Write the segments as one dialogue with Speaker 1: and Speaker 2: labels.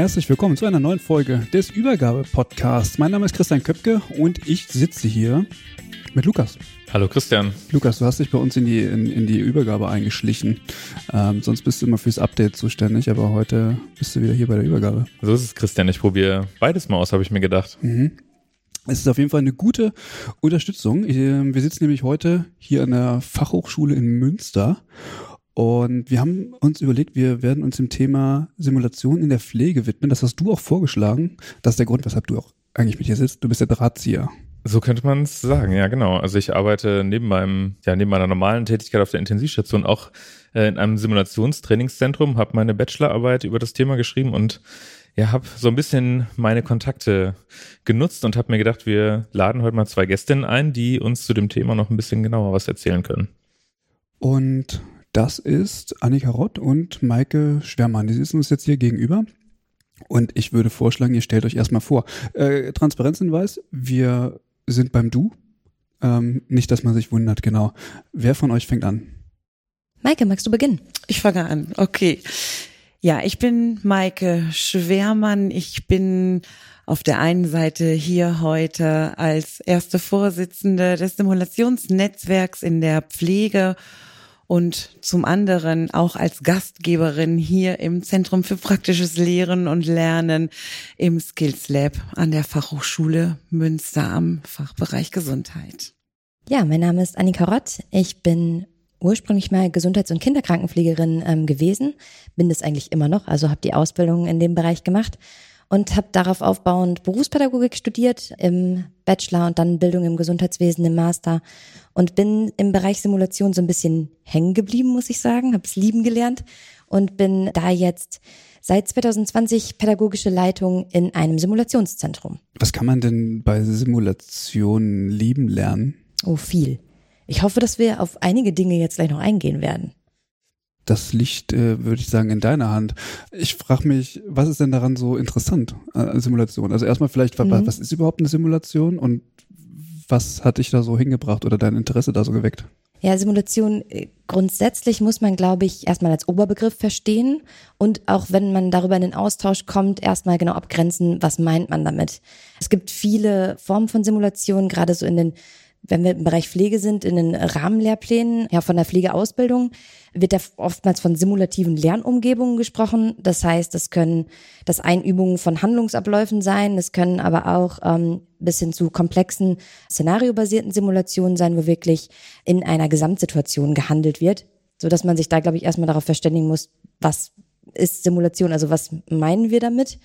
Speaker 1: Herzlich willkommen zu einer neuen Folge des Übergabe-Podcasts. Mein Name ist Christian Köpke und ich sitze hier mit Lukas.
Speaker 2: Hallo Christian.
Speaker 1: Lukas, du hast dich bei uns in die, in, in die Übergabe eingeschlichen. Ähm, sonst bist du immer fürs Update zuständig, aber heute bist du wieder hier bei der Übergabe.
Speaker 2: So ist es, Christian. Ich probiere beides mal aus, habe ich mir gedacht.
Speaker 1: Mhm. Es ist auf jeden Fall eine gute Unterstützung. Ähm, wir sitzen nämlich heute hier an der Fachhochschule in Münster und wir haben uns überlegt, wir werden uns dem Thema Simulation in der Pflege widmen. Das hast du auch vorgeschlagen. Das ist der Grund, weshalb du auch eigentlich mit hier sitzt. Du bist der Drahtzieher.
Speaker 2: So könnte man es sagen, ja genau. Also ich arbeite neben meinem, ja neben meiner normalen Tätigkeit auf der Intensivstation auch äh, in einem Simulationstrainingszentrum, habe meine Bachelorarbeit über das Thema geschrieben und ja, habe so ein bisschen meine Kontakte genutzt und habe mir gedacht, wir laden heute mal zwei Gästinnen ein, die uns zu dem Thema noch ein bisschen genauer was erzählen können.
Speaker 1: Und das ist Annika Rott und Maike Schwermann. Die sitzen uns jetzt hier gegenüber. Und ich würde vorschlagen, ihr stellt euch erstmal vor. Äh, Transparenzhinweis, wir sind beim Du. Ähm, nicht, dass man sich wundert, genau. Wer von euch fängt an?
Speaker 3: Maike, magst du beginnen?
Speaker 4: Ich fange an, okay. Ja, ich bin Maike Schwermann. Ich bin auf der einen Seite hier heute als erste Vorsitzende des Simulationsnetzwerks in der Pflege und zum anderen auch als Gastgeberin hier im Zentrum für praktisches Lehren und Lernen im Skills Lab an der Fachhochschule Münster am Fachbereich Gesundheit.
Speaker 3: Ja, mein Name ist Annika Rott. Ich bin ursprünglich mal Gesundheits- und Kinderkrankenpflegerin ähm, gewesen, bin das eigentlich immer noch, also habe die Ausbildung in dem Bereich gemacht und habe darauf aufbauend Berufspädagogik studiert im Bachelor und dann Bildung im Gesundheitswesen im Master und bin im Bereich Simulation so ein bisschen hängen geblieben, muss ich sagen, habe es lieben gelernt und bin da jetzt seit 2020 pädagogische Leitung in einem Simulationszentrum.
Speaker 1: Was kann man denn bei Simulationen lieben lernen?
Speaker 3: Oh, viel. Ich hoffe, dass wir auf einige Dinge jetzt gleich noch eingehen werden
Speaker 1: das liegt, äh, würde ich sagen, in deiner Hand. Ich frage mich, was ist denn daran so interessant an Simulation? Also erstmal vielleicht, mhm. was ist überhaupt eine Simulation und was hat dich da so hingebracht oder dein Interesse da so geweckt?
Speaker 3: Ja, Simulation äh, grundsätzlich muss man, glaube ich, erstmal als Oberbegriff verstehen und auch wenn man darüber in den Austausch kommt, erstmal genau abgrenzen, was meint man damit. Es gibt viele Formen von Simulation, gerade so in den wenn wir im Bereich Pflege sind, in den Rahmenlehrplänen ja, von der Pflegeausbildung, wird da oftmals von simulativen Lernumgebungen gesprochen. Das heißt, das können das Einübungen von Handlungsabläufen sein, es können aber auch ähm, bis hin zu komplexen szenariobasierten Simulationen sein, wo wirklich in einer Gesamtsituation gehandelt wird, so dass man sich da, glaube ich, erstmal darauf verständigen muss, was ist Simulation, also was meinen wir damit?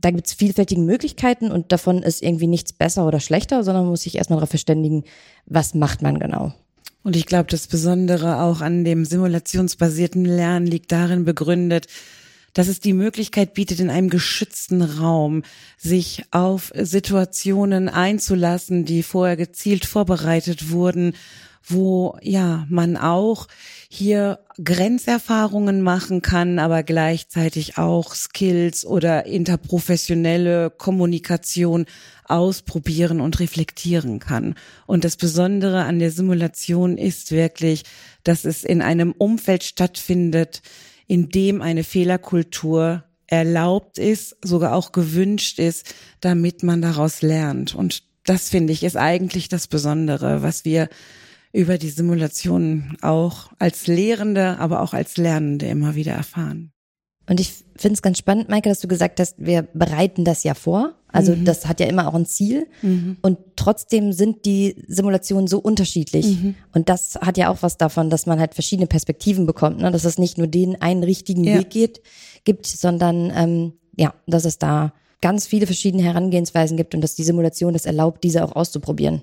Speaker 3: Da gibt es vielfältige Möglichkeiten und davon ist irgendwie nichts besser oder schlechter, sondern man muss sich erstmal darauf verständigen, was macht man genau.
Speaker 4: Und ich glaube, das Besondere auch an dem simulationsbasierten Lernen liegt darin begründet, dass es die Möglichkeit bietet, in einem geschützten Raum sich auf Situationen einzulassen, die vorher gezielt vorbereitet wurden wo ja man auch hier Grenzerfahrungen machen kann, aber gleichzeitig auch Skills oder interprofessionelle Kommunikation ausprobieren und reflektieren kann. Und das Besondere an der Simulation ist wirklich, dass es in einem Umfeld stattfindet, in dem eine Fehlerkultur erlaubt ist, sogar auch gewünscht ist, damit man daraus lernt. Und das finde ich ist eigentlich das Besondere, was wir über die Simulation auch als Lehrende, aber auch als Lernende immer wieder erfahren.
Speaker 3: Und ich finde es ganz spannend, Maike, dass du gesagt hast, wir bereiten das ja vor. Also mhm. das hat ja immer auch ein Ziel. Mhm. Und trotzdem sind die Simulationen so unterschiedlich. Mhm. Und das hat ja auch was davon, dass man halt verschiedene Perspektiven bekommt. Ne? Dass es nicht nur den einen richtigen ja. Weg geht, gibt, sondern ähm, ja, dass es da ganz viele verschiedene Herangehensweisen gibt und dass die Simulation das erlaubt, diese auch auszuprobieren.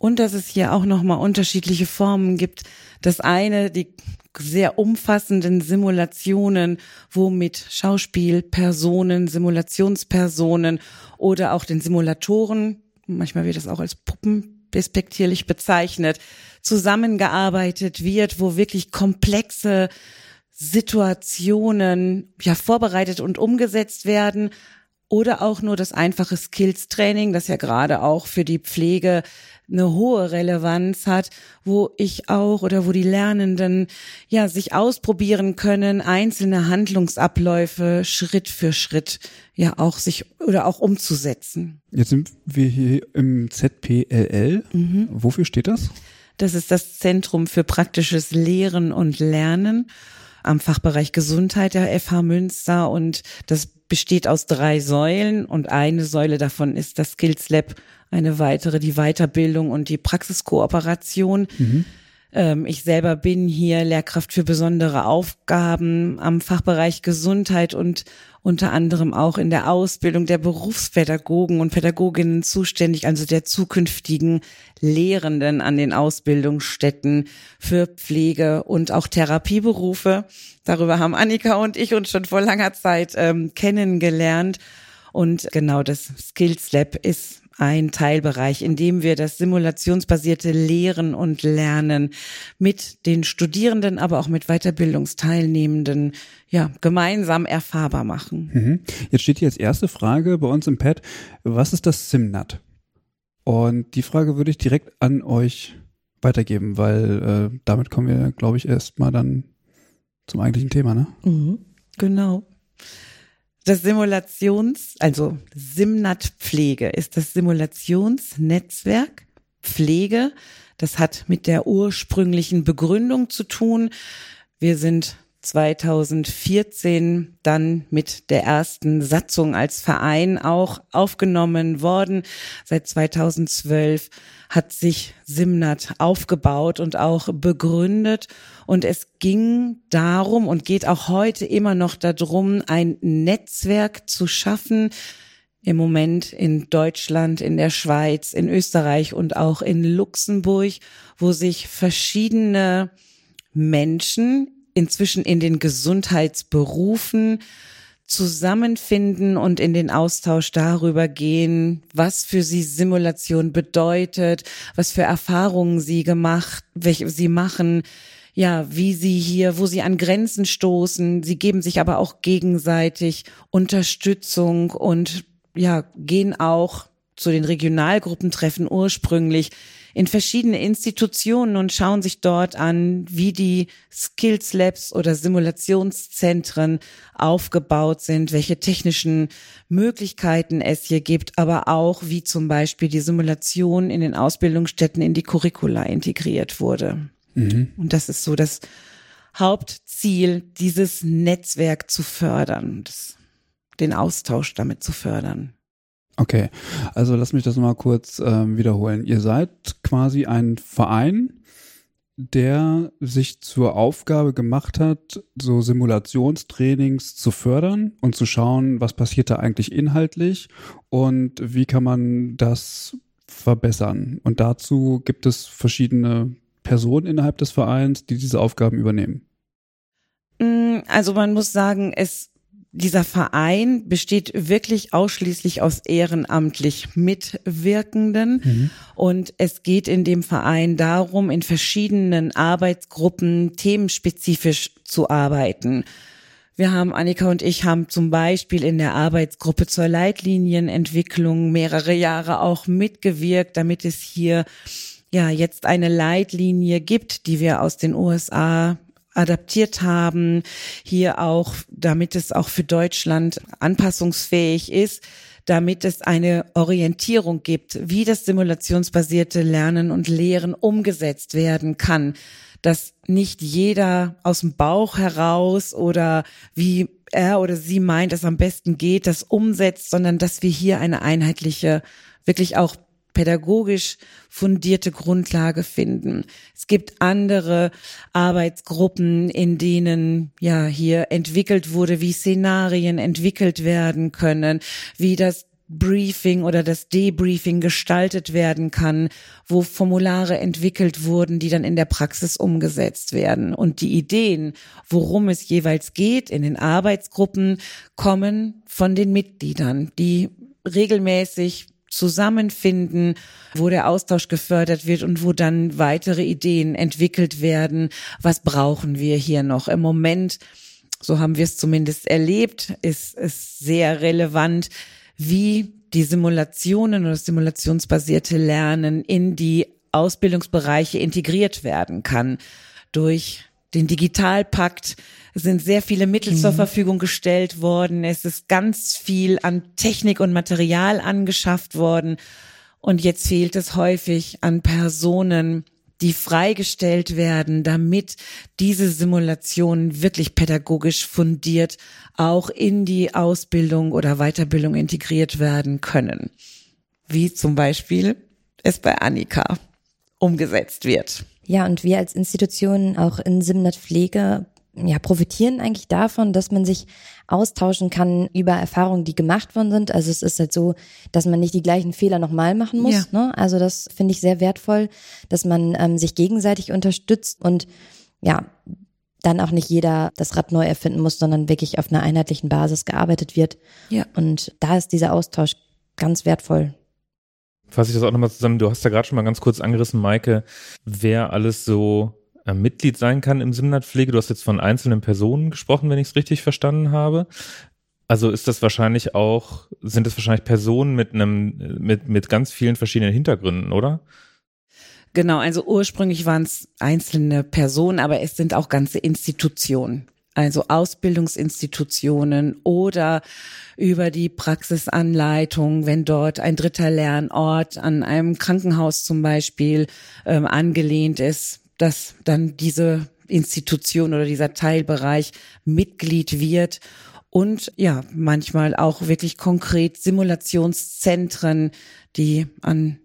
Speaker 4: Und dass es hier auch nochmal unterschiedliche Formen gibt. Das eine, die sehr umfassenden Simulationen, wo mit Schauspielpersonen, Simulationspersonen oder auch den Simulatoren, manchmal wird das auch als Puppen despektierlich bezeichnet, zusammengearbeitet wird, wo wirklich komplexe Situationen ja vorbereitet und umgesetzt werden, oder auch nur das einfache Skills-Training, das ja gerade auch für die Pflege eine hohe Relevanz hat, wo ich auch oder wo die Lernenden ja sich ausprobieren können, einzelne Handlungsabläufe Schritt für Schritt ja auch sich oder auch umzusetzen.
Speaker 1: Jetzt sind wir hier im ZPLL. Mhm. Wofür steht das?
Speaker 4: Das ist das Zentrum für praktisches Lehren und Lernen am Fachbereich Gesundheit der FH Münster und das besteht aus drei Säulen und eine Säule davon ist das Skills Lab, eine weitere die Weiterbildung und die Praxiskooperation. Mhm. Ähm, ich selber bin hier Lehrkraft für besondere Aufgaben am Fachbereich Gesundheit und unter anderem auch in der Ausbildung der Berufspädagogen und Pädagoginnen zuständig, also der zukünftigen Lehrenden an den Ausbildungsstätten für Pflege und auch Therapieberufe. Darüber haben Annika und ich uns schon vor langer Zeit ähm, kennengelernt. Und genau das Skills Lab ist ein Teilbereich, in dem wir das simulationsbasierte Lehren und Lernen mit den Studierenden, aber auch mit Weiterbildungsteilnehmenden ja, gemeinsam erfahrbar machen.
Speaker 1: Mhm. Jetzt steht hier als erste Frage bei uns im Pad, was ist das SimNat? Und die Frage würde ich direkt an euch weitergeben, weil äh, damit kommen wir, glaube ich, erstmal dann zum eigentlichen Thema, ne?
Speaker 4: Mhm, genau. Das Simulations, also Simnat Pflege ist das Simulationsnetzwerk Pflege. Das hat mit der ursprünglichen Begründung zu tun. Wir sind 2014 dann mit der ersten Satzung als Verein auch aufgenommen worden. Seit 2012 hat sich Simnat aufgebaut und auch begründet. Und es ging darum und geht auch heute immer noch darum, ein Netzwerk zu schaffen, im Moment in Deutschland, in der Schweiz, in Österreich und auch in Luxemburg, wo sich verschiedene Menschen inzwischen in den Gesundheitsberufen zusammenfinden und in den Austausch darüber gehen, was für sie Simulation bedeutet, was für Erfahrungen sie gemacht, welche sie machen, ja, wie sie hier, wo sie an Grenzen stoßen. Sie geben sich aber auch gegenseitig Unterstützung und ja, gehen auch zu den Regionalgruppentreffen ursprünglich in verschiedene Institutionen und schauen sich dort an, wie die Skills Labs oder Simulationszentren aufgebaut sind, welche technischen Möglichkeiten es hier gibt, aber auch wie zum Beispiel die Simulation in den Ausbildungsstätten in die Curricula integriert wurde. Mhm. Und das ist so das Hauptziel, dieses Netzwerk zu fördern, das, den Austausch damit zu fördern.
Speaker 1: Okay, also lass mich das mal kurz ähm, wiederholen. Ihr seid quasi ein Verein, der sich zur Aufgabe gemacht hat, so Simulationstrainings zu fördern und zu schauen, was passiert da eigentlich inhaltlich und wie kann man das verbessern. Und dazu gibt es verschiedene Personen innerhalb des Vereins, die diese Aufgaben übernehmen.
Speaker 4: Mm, also man muss sagen, es dieser Verein besteht wirklich ausschließlich aus ehrenamtlich Mitwirkenden. Mhm. Und es geht in dem Verein darum, in verschiedenen Arbeitsgruppen themenspezifisch zu arbeiten. Wir haben, Annika und ich haben zum Beispiel in der Arbeitsgruppe zur Leitlinienentwicklung mehrere Jahre auch mitgewirkt, damit es hier ja jetzt eine Leitlinie gibt, die wir aus den USA adaptiert haben, hier auch, damit es auch für Deutschland anpassungsfähig ist, damit es eine Orientierung gibt, wie das simulationsbasierte Lernen und Lehren umgesetzt werden kann, dass nicht jeder aus dem Bauch heraus oder wie er oder sie meint, es am besten geht, das umsetzt, sondern dass wir hier eine einheitliche, wirklich auch pädagogisch fundierte Grundlage finden. Es gibt andere Arbeitsgruppen, in denen ja hier entwickelt wurde, wie Szenarien entwickelt werden können, wie das Briefing oder das Debriefing gestaltet werden kann, wo Formulare entwickelt wurden, die dann in der Praxis umgesetzt werden. Und die Ideen, worum es jeweils geht in den Arbeitsgruppen, kommen von den Mitgliedern, die regelmäßig zusammenfinden, wo der Austausch gefördert wird und wo dann weitere Ideen entwickelt werden. Was brauchen wir hier noch? Im Moment, so haben wir es zumindest erlebt, ist es sehr relevant, wie die Simulationen oder simulationsbasierte Lernen in die Ausbildungsbereiche integriert werden kann durch den Digitalpakt sind sehr viele Mittel mhm. zur Verfügung gestellt worden. Es ist ganz viel an Technik und Material angeschafft worden. Und jetzt fehlt es häufig an Personen, die freigestellt werden, damit diese Simulationen wirklich pädagogisch fundiert auch in die Ausbildung oder Weiterbildung integriert werden können. Wie zum Beispiel es bei Annika umgesetzt wird.
Speaker 3: Ja, und wir als Institution auch in Simnat Pflege ja, profitieren eigentlich davon, dass man sich austauschen kann über Erfahrungen, die gemacht worden sind. Also es ist halt so, dass man nicht die gleichen Fehler nochmal machen muss. Ja. Ne? Also das finde ich sehr wertvoll, dass man ähm, sich gegenseitig unterstützt und ja, dann auch nicht jeder das Rad neu erfinden muss, sondern wirklich auf einer einheitlichen Basis gearbeitet wird. Ja. Und da ist dieser Austausch ganz wertvoll
Speaker 2: fasse ich das auch nochmal zusammen. Du hast ja gerade schon mal ganz kurz angerissen, Maike, wer alles so Mitglied sein kann im Simnat-Pflege. Du hast jetzt von einzelnen Personen gesprochen, wenn ich es richtig verstanden habe. Also ist das wahrscheinlich auch, sind das wahrscheinlich Personen mit einem, mit, mit ganz vielen verschiedenen Hintergründen, oder?
Speaker 4: Genau, also ursprünglich waren es einzelne Personen, aber es sind auch ganze Institutionen also Ausbildungsinstitutionen oder über die Praxisanleitung, wenn dort ein dritter Lernort an einem Krankenhaus zum Beispiel ähm, angelehnt ist, dass dann diese Institution oder dieser Teilbereich Mitglied wird und ja, manchmal auch wirklich konkret Simulationszentren, die an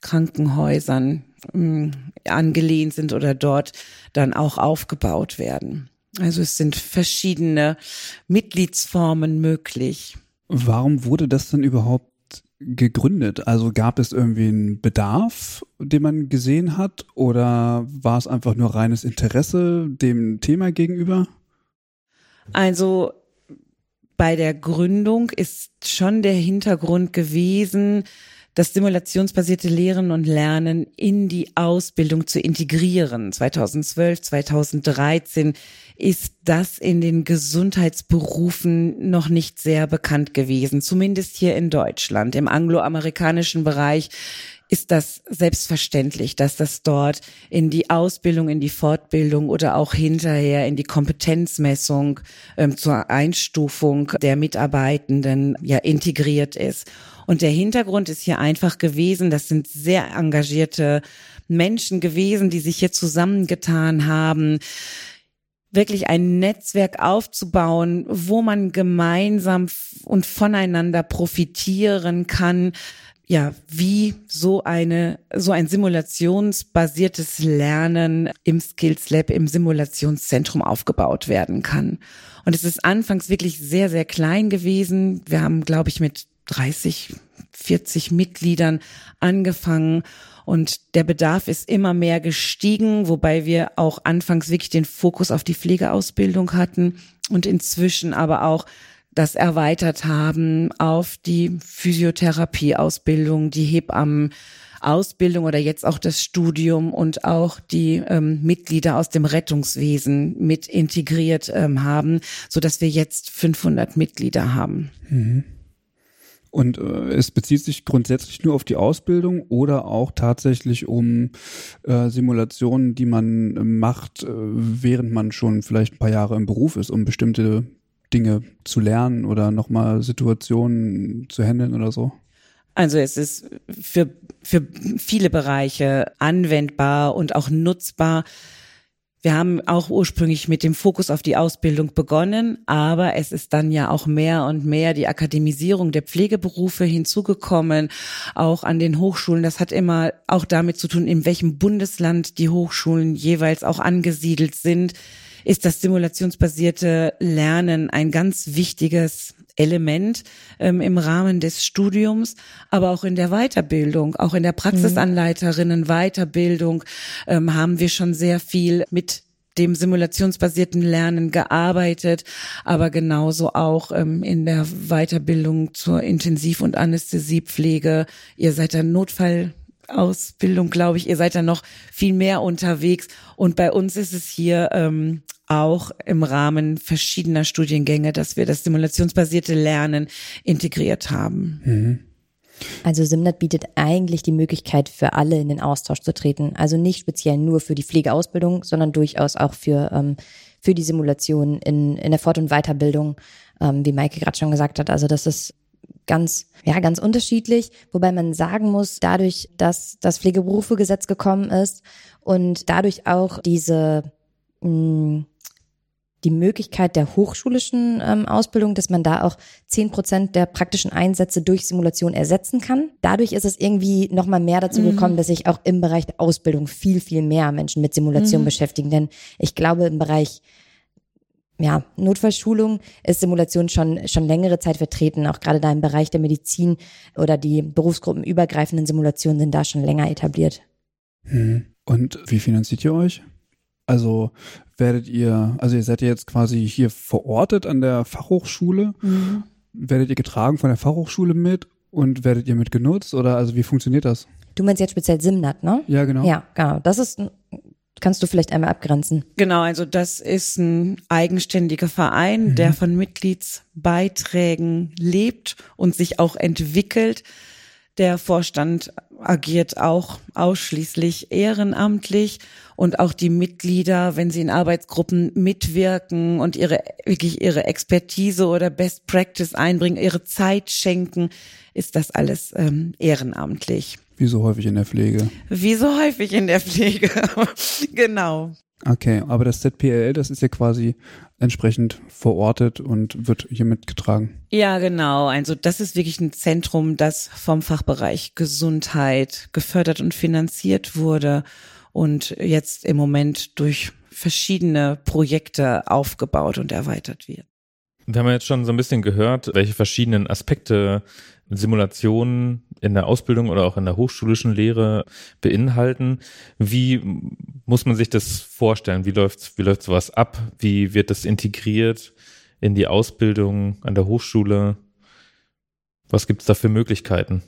Speaker 4: Krankenhäusern mh, mm, angelehnt sind oder dort dann auch aufgebaut werden. Also es sind verschiedene Mitgliedsformen möglich.
Speaker 1: Warum wurde das denn überhaupt gegründet? Also gab es irgendwie einen Bedarf, den man gesehen hat, oder war es einfach nur reines Interesse dem Thema gegenüber?
Speaker 4: Also bei der Gründung ist schon der Hintergrund gewesen, das simulationsbasierte Lehren und Lernen in die Ausbildung zu integrieren. 2012, 2013 ist das in den Gesundheitsberufen noch nicht sehr bekannt gewesen, zumindest hier in Deutschland. Im angloamerikanischen Bereich ist das selbstverständlich, dass das dort in die Ausbildung, in die Fortbildung oder auch hinterher in die Kompetenzmessung ähm, zur Einstufung der Mitarbeitenden ja integriert ist. Und der Hintergrund ist hier einfach gewesen, das sind sehr engagierte Menschen gewesen, die sich hier zusammengetan haben, wirklich ein Netzwerk aufzubauen, wo man gemeinsam und voneinander profitieren kann, ja, wie so eine, so ein simulationsbasiertes Lernen im Skills Lab, im Simulationszentrum aufgebaut werden kann. Und es ist anfangs wirklich sehr, sehr klein gewesen. Wir haben, glaube ich, mit 30, 40 Mitgliedern angefangen und der Bedarf ist immer mehr gestiegen, wobei wir auch anfangs wirklich den Fokus auf die Pflegeausbildung hatten und inzwischen aber auch das erweitert haben auf die Physiotherapieausbildung, die Hebammenausbildung oder jetzt auch das Studium und auch die ähm, Mitglieder aus dem Rettungswesen mit integriert ähm, haben, so dass wir jetzt 500 Mitglieder haben. Mhm.
Speaker 1: Und äh, es bezieht sich grundsätzlich nur auf die Ausbildung oder auch tatsächlich um äh, Simulationen, die man äh, macht, äh, während man schon vielleicht ein paar Jahre im Beruf ist, um bestimmte Dinge zu lernen oder nochmal Situationen zu handeln oder so?
Speaker 4: Also es ist für, für viele Bereiche anwendbar und auch nutzbar. Wir haben auch ursprünglich mit dem Fokus auf die Ausbildung begonnen, aber es ist dann ja auch mehr und mehr die Akademisierung der Pflegeberufe hinzugekommen, auch an den Hochschulen. Das hat immer auch damit zu tun, in welchem Bundesland die Hochschulen jeweils auch angesiedelt sind ist das simulationsbasierte Lernen ein ganz wichtiges Element ähm, im Rahmen des Studiums, aber auch in der Weiterbildung, auch in der Praxisanleiterinnen Weiterbildung ähm, haben wir schon sehr viel mit dem simulationsbasierten Lernen gearbeitet, aber genauso auch ähm, in der Weiterbildung zur Intensiv- und Anästhesiepflege. Ihr seid der Notfall Ausbildung, glaube ich, ihr seid da noch viel mehr unterwegs. Und bei uns ist es hier ähm, auch im Rahmen verschiedener Studiengänge, dass wir das simulationsbasierte Lernen integriert haben. Mhm.
Speaker 3: Also Simnet bietet eigentlich die Möglichkeit für alle in den Austausch zu treten. Also nicht speziell nur für die Pflegeausbildung, sondern durchaus auch für, ähm, für die Simulation in, in der Fort- und Weiterbildung, ähm, wie Maike gerade schon gesagt hat. Also das ist ganz, ja, ganz unterschiedlich, wobei man sagen muss, dadurch, dass das Pflegeberufegesetz gekommen ist und dadurch auch diese mh, hm, die Möglichkeit der hochschulischen ähm, Ausbildung, dass man da auch zehn Prozent der praktischen Einsätze durch Simulation ersetzen kann. Dadurch ist es irgendwie nochmal mehr dazu mhm. gekommen, dass sich auch im Bereich der Ausbildung viel, viel mehr Menschen mit Simulation mhm. beschäftigen. Denn ich glaube, im Bereich ja, Notfallschulung ist Simulation schon, schon längere Zeit vertreten. Auch gerade da im Bereich der Medizin oder die berufsgruppenübergreifenden Simulationen sind da schon länger etabliert.
Speaker 1: Hm. Und wie finanziert ihr euch? Also werdet ihr, also ihr seid ja jetzt quasi hier verortet an der Fachhochschule. Mhm. Werdet ihr getragen von der Fachhochschule mit und werdet ihr mit genutzt oder also wie funktioniert das?
Speaker 3: Du meinst jetzt speziell Simnat, ne?
Speaker 1: Ja, genau.
Speaker 3: Ja, genau. Das ist Kannst du vielleicht einmal abgrenzen?
Speaker 4: Genau, also das ist ein eigenständiger Verein, mhm. der von Mitgliedsbeiträgen lebt und sich auch entwickelt. Der Vorstand agiert auch ausschließlich ehrenamtlich und auch die Mitglieder, wenn sie in Arbeitsgruppen mitwirken und ihre wirklich ihre Expertise oder Best Practice einbringen, ihre Zeit schenken, ist das alles ähm, ehrenamtlich.
Speaker 1: Wie so häufig in der Pflege.
Speaker 4: Wie so häufig in der Pflege. genau.
Speaker 1: Okay, aber das ZPL, das ist ja quasi entsprechend verortet und wird hier mitgetragen.
Speaker 4: Ja, genau. Also das ist wirklich ein Zentrum, das vom Fachbereich Gesundheit gefördert und finanziert wurde und jetzt im Moment durch verschiedene Projekte aufgebaut und erweitert wird.
Speaker 2: Wir haben jetzt schon so ein bisschen gehört, welche verschiedenen Aspekte Simulationen in der Ausbildung oder auch in der hochschulischen Lehre beinhalten. Wie muss man sich das vorstellen? Wie läuft, wie läuft sowas ab? Wie wird das integriert in die Ausbildung an der Hochschule? Was gibt es da für Möglichkeiten?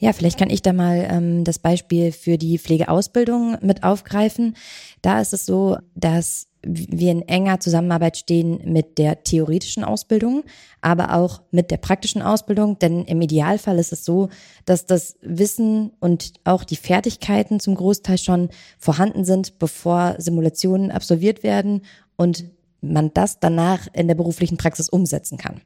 Speaker 3: Ja, vielleicht kann ich da mal ähm, das Beispiel für die Pflegeausbildung mit aufgreifen. Da ist es so, dass wir in enger Zusammenarbeit stehen mit der theoretischen Ausbildung, aber auch mit der praktischen Ausbildung. Denn im Idealfall ist es so, dass das Wissen und auch die Fertigkeiten zum Großteil schon vorhanden sind, bevor Simulationen absolviert werden und man das danach in der beruflichen Praxis umsetzen kann.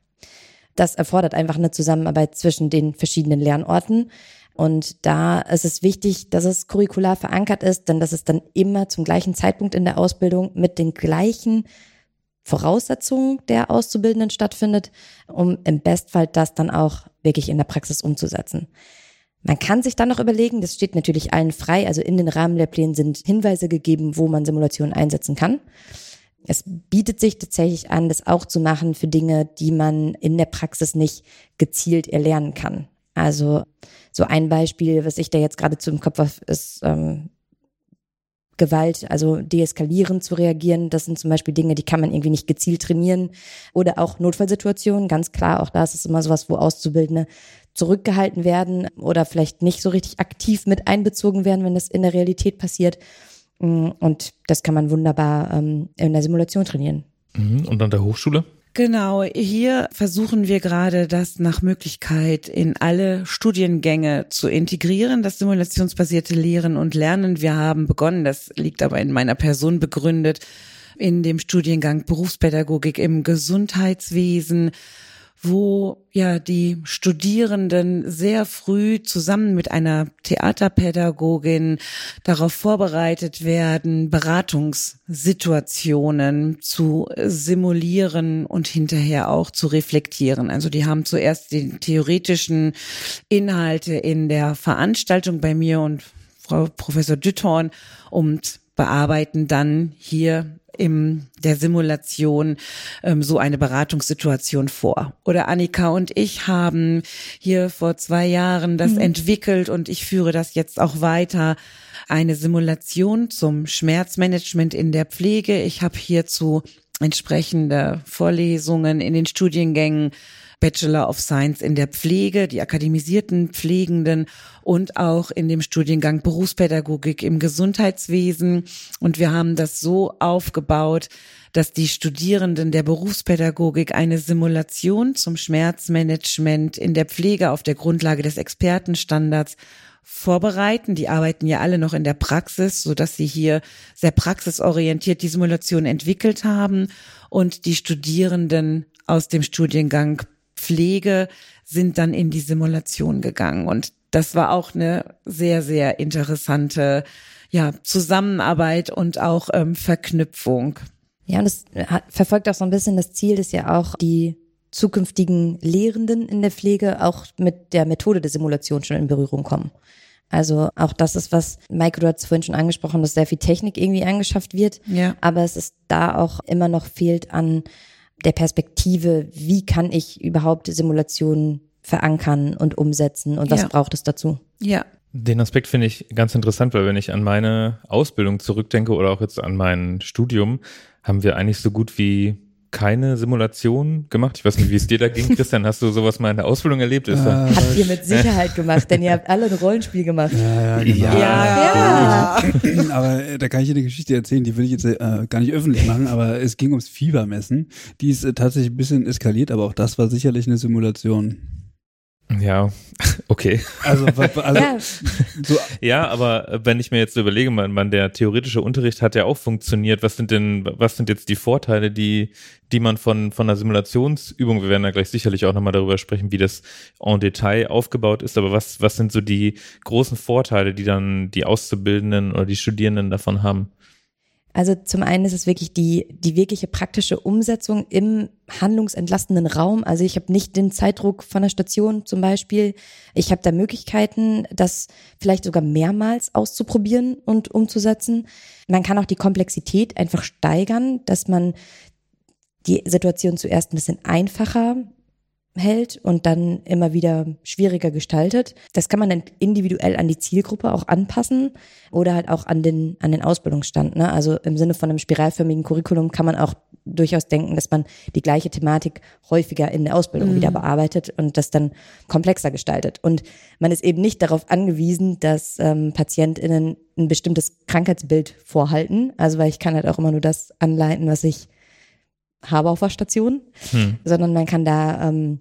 Speaker 3: Das erfordert einfach eine Zusammenarbeit zwischen den verschiedenen Lernorten. Und da ist es wichtig, dass es curricular verankert ist, denn dass es dann immer zum gleichen Zeitpunkt in der Ausbildung mit den gleichen Voraussetzungen der Auszubildenden stattfindet, um im Bestfall das dann auch wirklich in der Praxis umzusetzen. Man kann sich dann noch überlegen, das steht natürlich allen frei, also in den Rahmenlehrplänen sind Hinweise gegeben, wo man Simulationen einsetzen kann. Es bietet sich tatsächlich an, das auch zu machen für Dinge, die man in der Praxis nicht gezielt erlernen kann. Also so ein Beispiel, was ich da jetzt gerade zum Kopf habe, ist ähm, Gewalt, also deeskalierend zu reagieren. Das sind zum Beispiel Dinge, die kann man irgendwie nicht gezielt trainieren. Oder auch Notfallsituationen, ganz klar, auch da ist es immer sowas, wo Auszubildende zurückgehalten werden oder vielleicht nicht so richtig aktiv mit einbezogen werden, wenn das in der Realität passiert. Mm, und das kann man wunderbar ähm, in der Simulation trainieren.
Speaker 2: Mhm. Und an der Hochschule?
Speaker 4: Genau, hier versuchen wir gerade, das nach Möglichkeit in alle Studiengänge zu integrieren, das simulationsbasierte Lehren und Lernen. Wir haben begonnen, das liegt aber in meiner Person begründet, in dem Studiengang Berufspädagogik im Gesundheitswesen wo ja die Studierenden sehr früh zusammen mit einer Theaterpädagogin darauf vorbereitet werden, Beratungssituationen zu simulieren und hinterher auch zu reflektieren. Also die haben zuerst die theoretischen Inhalte in der Veranstaltung bei mir und Frau Professor Düthorn und bearbeiten dann hier in der Simulation ähm, so eine Beratungssituation vor. Oder Annika und ich haben hier vor zwei Jahren das mhm. entwickelt und ich führe das jetzt auch weiter. Eine Simulation zum Schmerzmanagement in der Pflege. Ich habe hierzu entsprechende Vorlesungen in den Studiengängen Bachelor of Science in der Pflege, die akademisierten Pflegenden und auch in dem Studiengang Berufspädagogik im Gesundheitswesen. Und wir haben das so aufgebaut, dass die Studierenden der Berufspädagogik eine Simulation zum Schmerzmanagement in der Pflege auf der Grundlage des Expertenstandards vorbereiten. Die arbeiten ja alle noch in der Praxis, so dass sie hier sehr praxisorientiert die Simulation entwickelt haben und die Studierenden aus dem Studiengang Pflege sind dann in die Simulation gegangen. Und das war auch eine sehr, sehr interessante ja, Zusammenarbeit und auch ähm, Verknüpfung.
Speaker 3: Ja, und es hat, verfolgt auch so ein bisschen das Ziel, dass ja auch die zukünftigen Lehrenden in der Pflege auch mit der Methode der Simulation schon in Berührung kommen. Also auch das ist was, Mike, du hast vorhin schon angesprochen, dass sehr viel Technik irgendwie angeschafft wird. Ja. Aber es ist da auch immer noch fehlt an der Perspektive, wie kann ich überhaupt Simulationen verankern und umsetzen und was ja. braucht es dazu?
Speaker 4: Ja.
Speaker 2: Den Aspekt finde ich ganz interessant, weil wenn ich an meine Ausbildung zurückdenke oder auch jetzt an mein Studium, haben wir eigentlich so gut wie keine Simulation gemacht? Ich weiß nicht, wie es dir da ging, Christian. Hast du sowas mal in der Ausbildung erlebt? Ist
Speaker 3: äh, habt ihr mit Sicherheit gemacht, denn ihr habt alle ein Rollenspiel gemacht.
Speaker 1: Ja, ja, genau. ja. ja. Aber äh, da kann ich dir eine Geschichte erzählen, die will ich jetzt äh, gar nicht öffentlich machen, aber es ging ums Fiebermessen. Die ist äh, tatsächlich ein bisschen eskaliert, aber auch das war sicherlich eine Simulation.
Speaker 2: Ja, okay.
Speaker 1: Also, also ja.
Speaker 2: So. ja, aber wenn ich mir jetzt überlege, man, man, der theoretische Unterricht hat ja auch funktioniert. Was sind denn, was sind jetzt die Vorteile, die, die man von, von einer Simulationsübung, wir werden da gleich sicherlich auch nochmal darüber sprechen, wie das en Detail aufgebaut ist, aber was, was sind so die großen Vorteile, die dann die Auszubildenden oder die Studierenden davon haben?
Speaker 3: Also zum einen ist es wirklich die, die wirkliche praktische Umsetzung im handlungsentlastenden Raum. Also ich habe nicht den Zeitdruck von der Station zum Beispiel. Ich habe da Möglichkeiten, das vielleicht sogar mehrmals auszuprobieren und umzusetzen. Man kann auch die Komplexität einfach steigern, dass man die Situation zuerst ein bisschen einfacher hält und dann immer wieder schwieriger gestaltet. Das kann man dann individuell an die Zielgruppe auch anpassen oder halt auch an den, an den Ausbildungsstand. Ne? Also im Sinne von einem spiralförmigen Curriculum kann man auch durchaus denken, dass man die gleiche Thematik häufiger in der Ausbildung mhm. wieder bearbeitet und das dann komplexer gestaltet. Und man ist eben nicht darauf angewiesen, dass ähm, PatientInnen ein bestimmtes Krankheitsbild vorhalten. Also weil ich kann halt auch immer nur das anleiten, was ich habe auf der Station, hm. sondern man kann da ähm,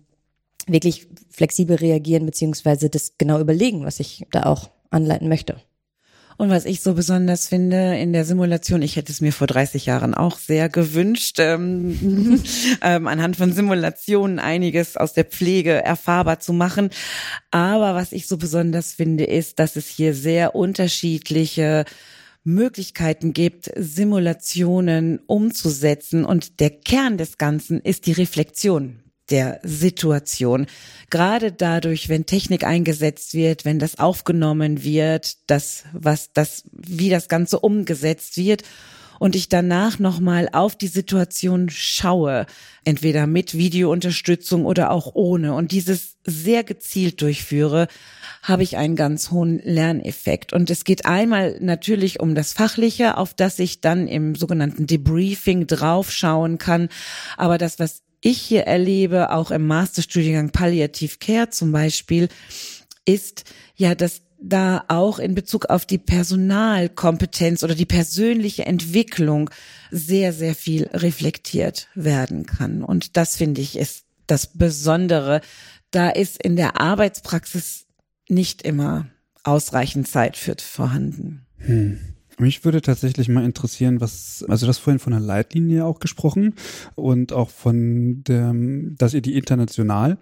Speaker 3: wirklich flexibel reagieren, beziehungsweise das genau überlegen, was ich da auch anleiten möchte.
Speaker 4: Und was ich so besonders finde in der Simulation, ich hätte es mir vor 30 Jahren auch sehr gewünscht, ähm, ähm, anhand von Simulationen einiges aus der Pflege erfahrbar zu machen. Aber was ich so besonders finde, ist, dass es hier sehr unterschiedliche Möglichkeiten gibt, Simulationen umzusetzen. Und der Kern des Ganzen ist die Reflexion der Situation. Gerade dadurch, wenn Technik eingesetzt wird, wenn das aufgenommen wird, das, was das, wie das Ganze umgesetzt wird und ich danach nochmal auf die Situation schaue, entweder mit Videounterstützung oder auch ohne und dieses sehr gezielt durchführe, habe ich einen ganz hohen Lerneffekt. Und es geht einmal natürlich um das Fachliche, auf das ich dann im sogenannten Debriefing draufschauen kann. Aber das, was ich hier erlebe, auch im Masterstudiengang Palliative Care zum Beispiel, ist ja, dass da auch in Bezug auf die Personalkompetenz oder die persönliche Entwicklung sehr, sehr viel reflektiert werden kann. Und das finde ich ist das Besondere. Da ist in der Arbeitspraxis nicht immer ausreichend Zeit für vorhanden.
Speaker 1: Hm. Mich würde tatsächlich mal interessieren, was, also das vorhin von der Leitlinie auch gesprochen und auch von dem, dass ihr die international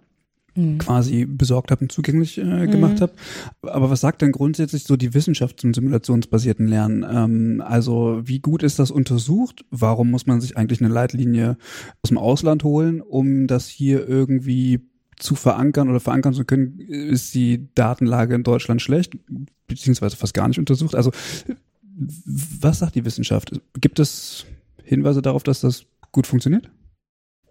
Speaker 1: mhm. quasi besorgt habt und zugänglich äh, gemacht mhm. habt. Aber was sagt denn grundsätzlich so die Wissenschaft zum simulationsbasierten Lernen? Ähm, also wie gut ist das untersucht? Warum muss man sich eigentlich eine Leitlinie aus dem Ausland holen, um das hier irgendwie zu verankern oder verankern zu können, ist die Datenlage in Deutschland schlecht, beziehungsweise fast gar nicht untersucht. Also was sagt die Wissenschaft? Gibt es Hinweise darauf, dass das gut funktioniert?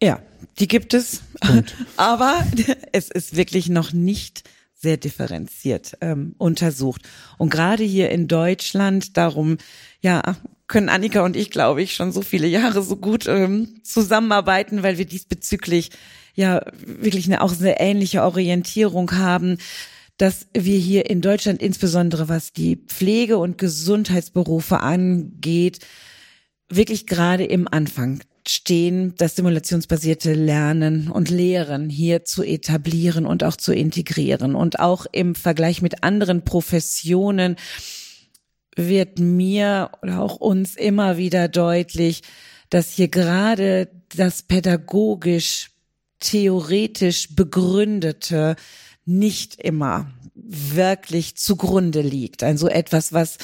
Speaker 4: Ja, die gibt es. Aber es ist wirklich noch nicht sehr differenziert ähm, untersucht. Und gerade hier in Deutschland, darum, ja, können Annika und ich, glaube ich, schon so viele Jahre so gut ähm, zusammenarbeiten, weil wir diesbezüglich ja wirklich eine auch sehr ähnliche Orientierung haben dass wir hier in Deutschland insbesondere was die Pflege- und Gesundheitsberufe angeht, wirklich gerade im Anfang stehen, das simulationsbasierte Lernen und Lehren hier zu etablieren und auch zu integrieren. Und auch im Vergleich mit anderen Professionen wird mir oder auch uns immer wieder deutlich, dass hier gerade das pädagogisch, theoretisch begründete nicht immer wirklich zugrunde liegt. Also etwas, was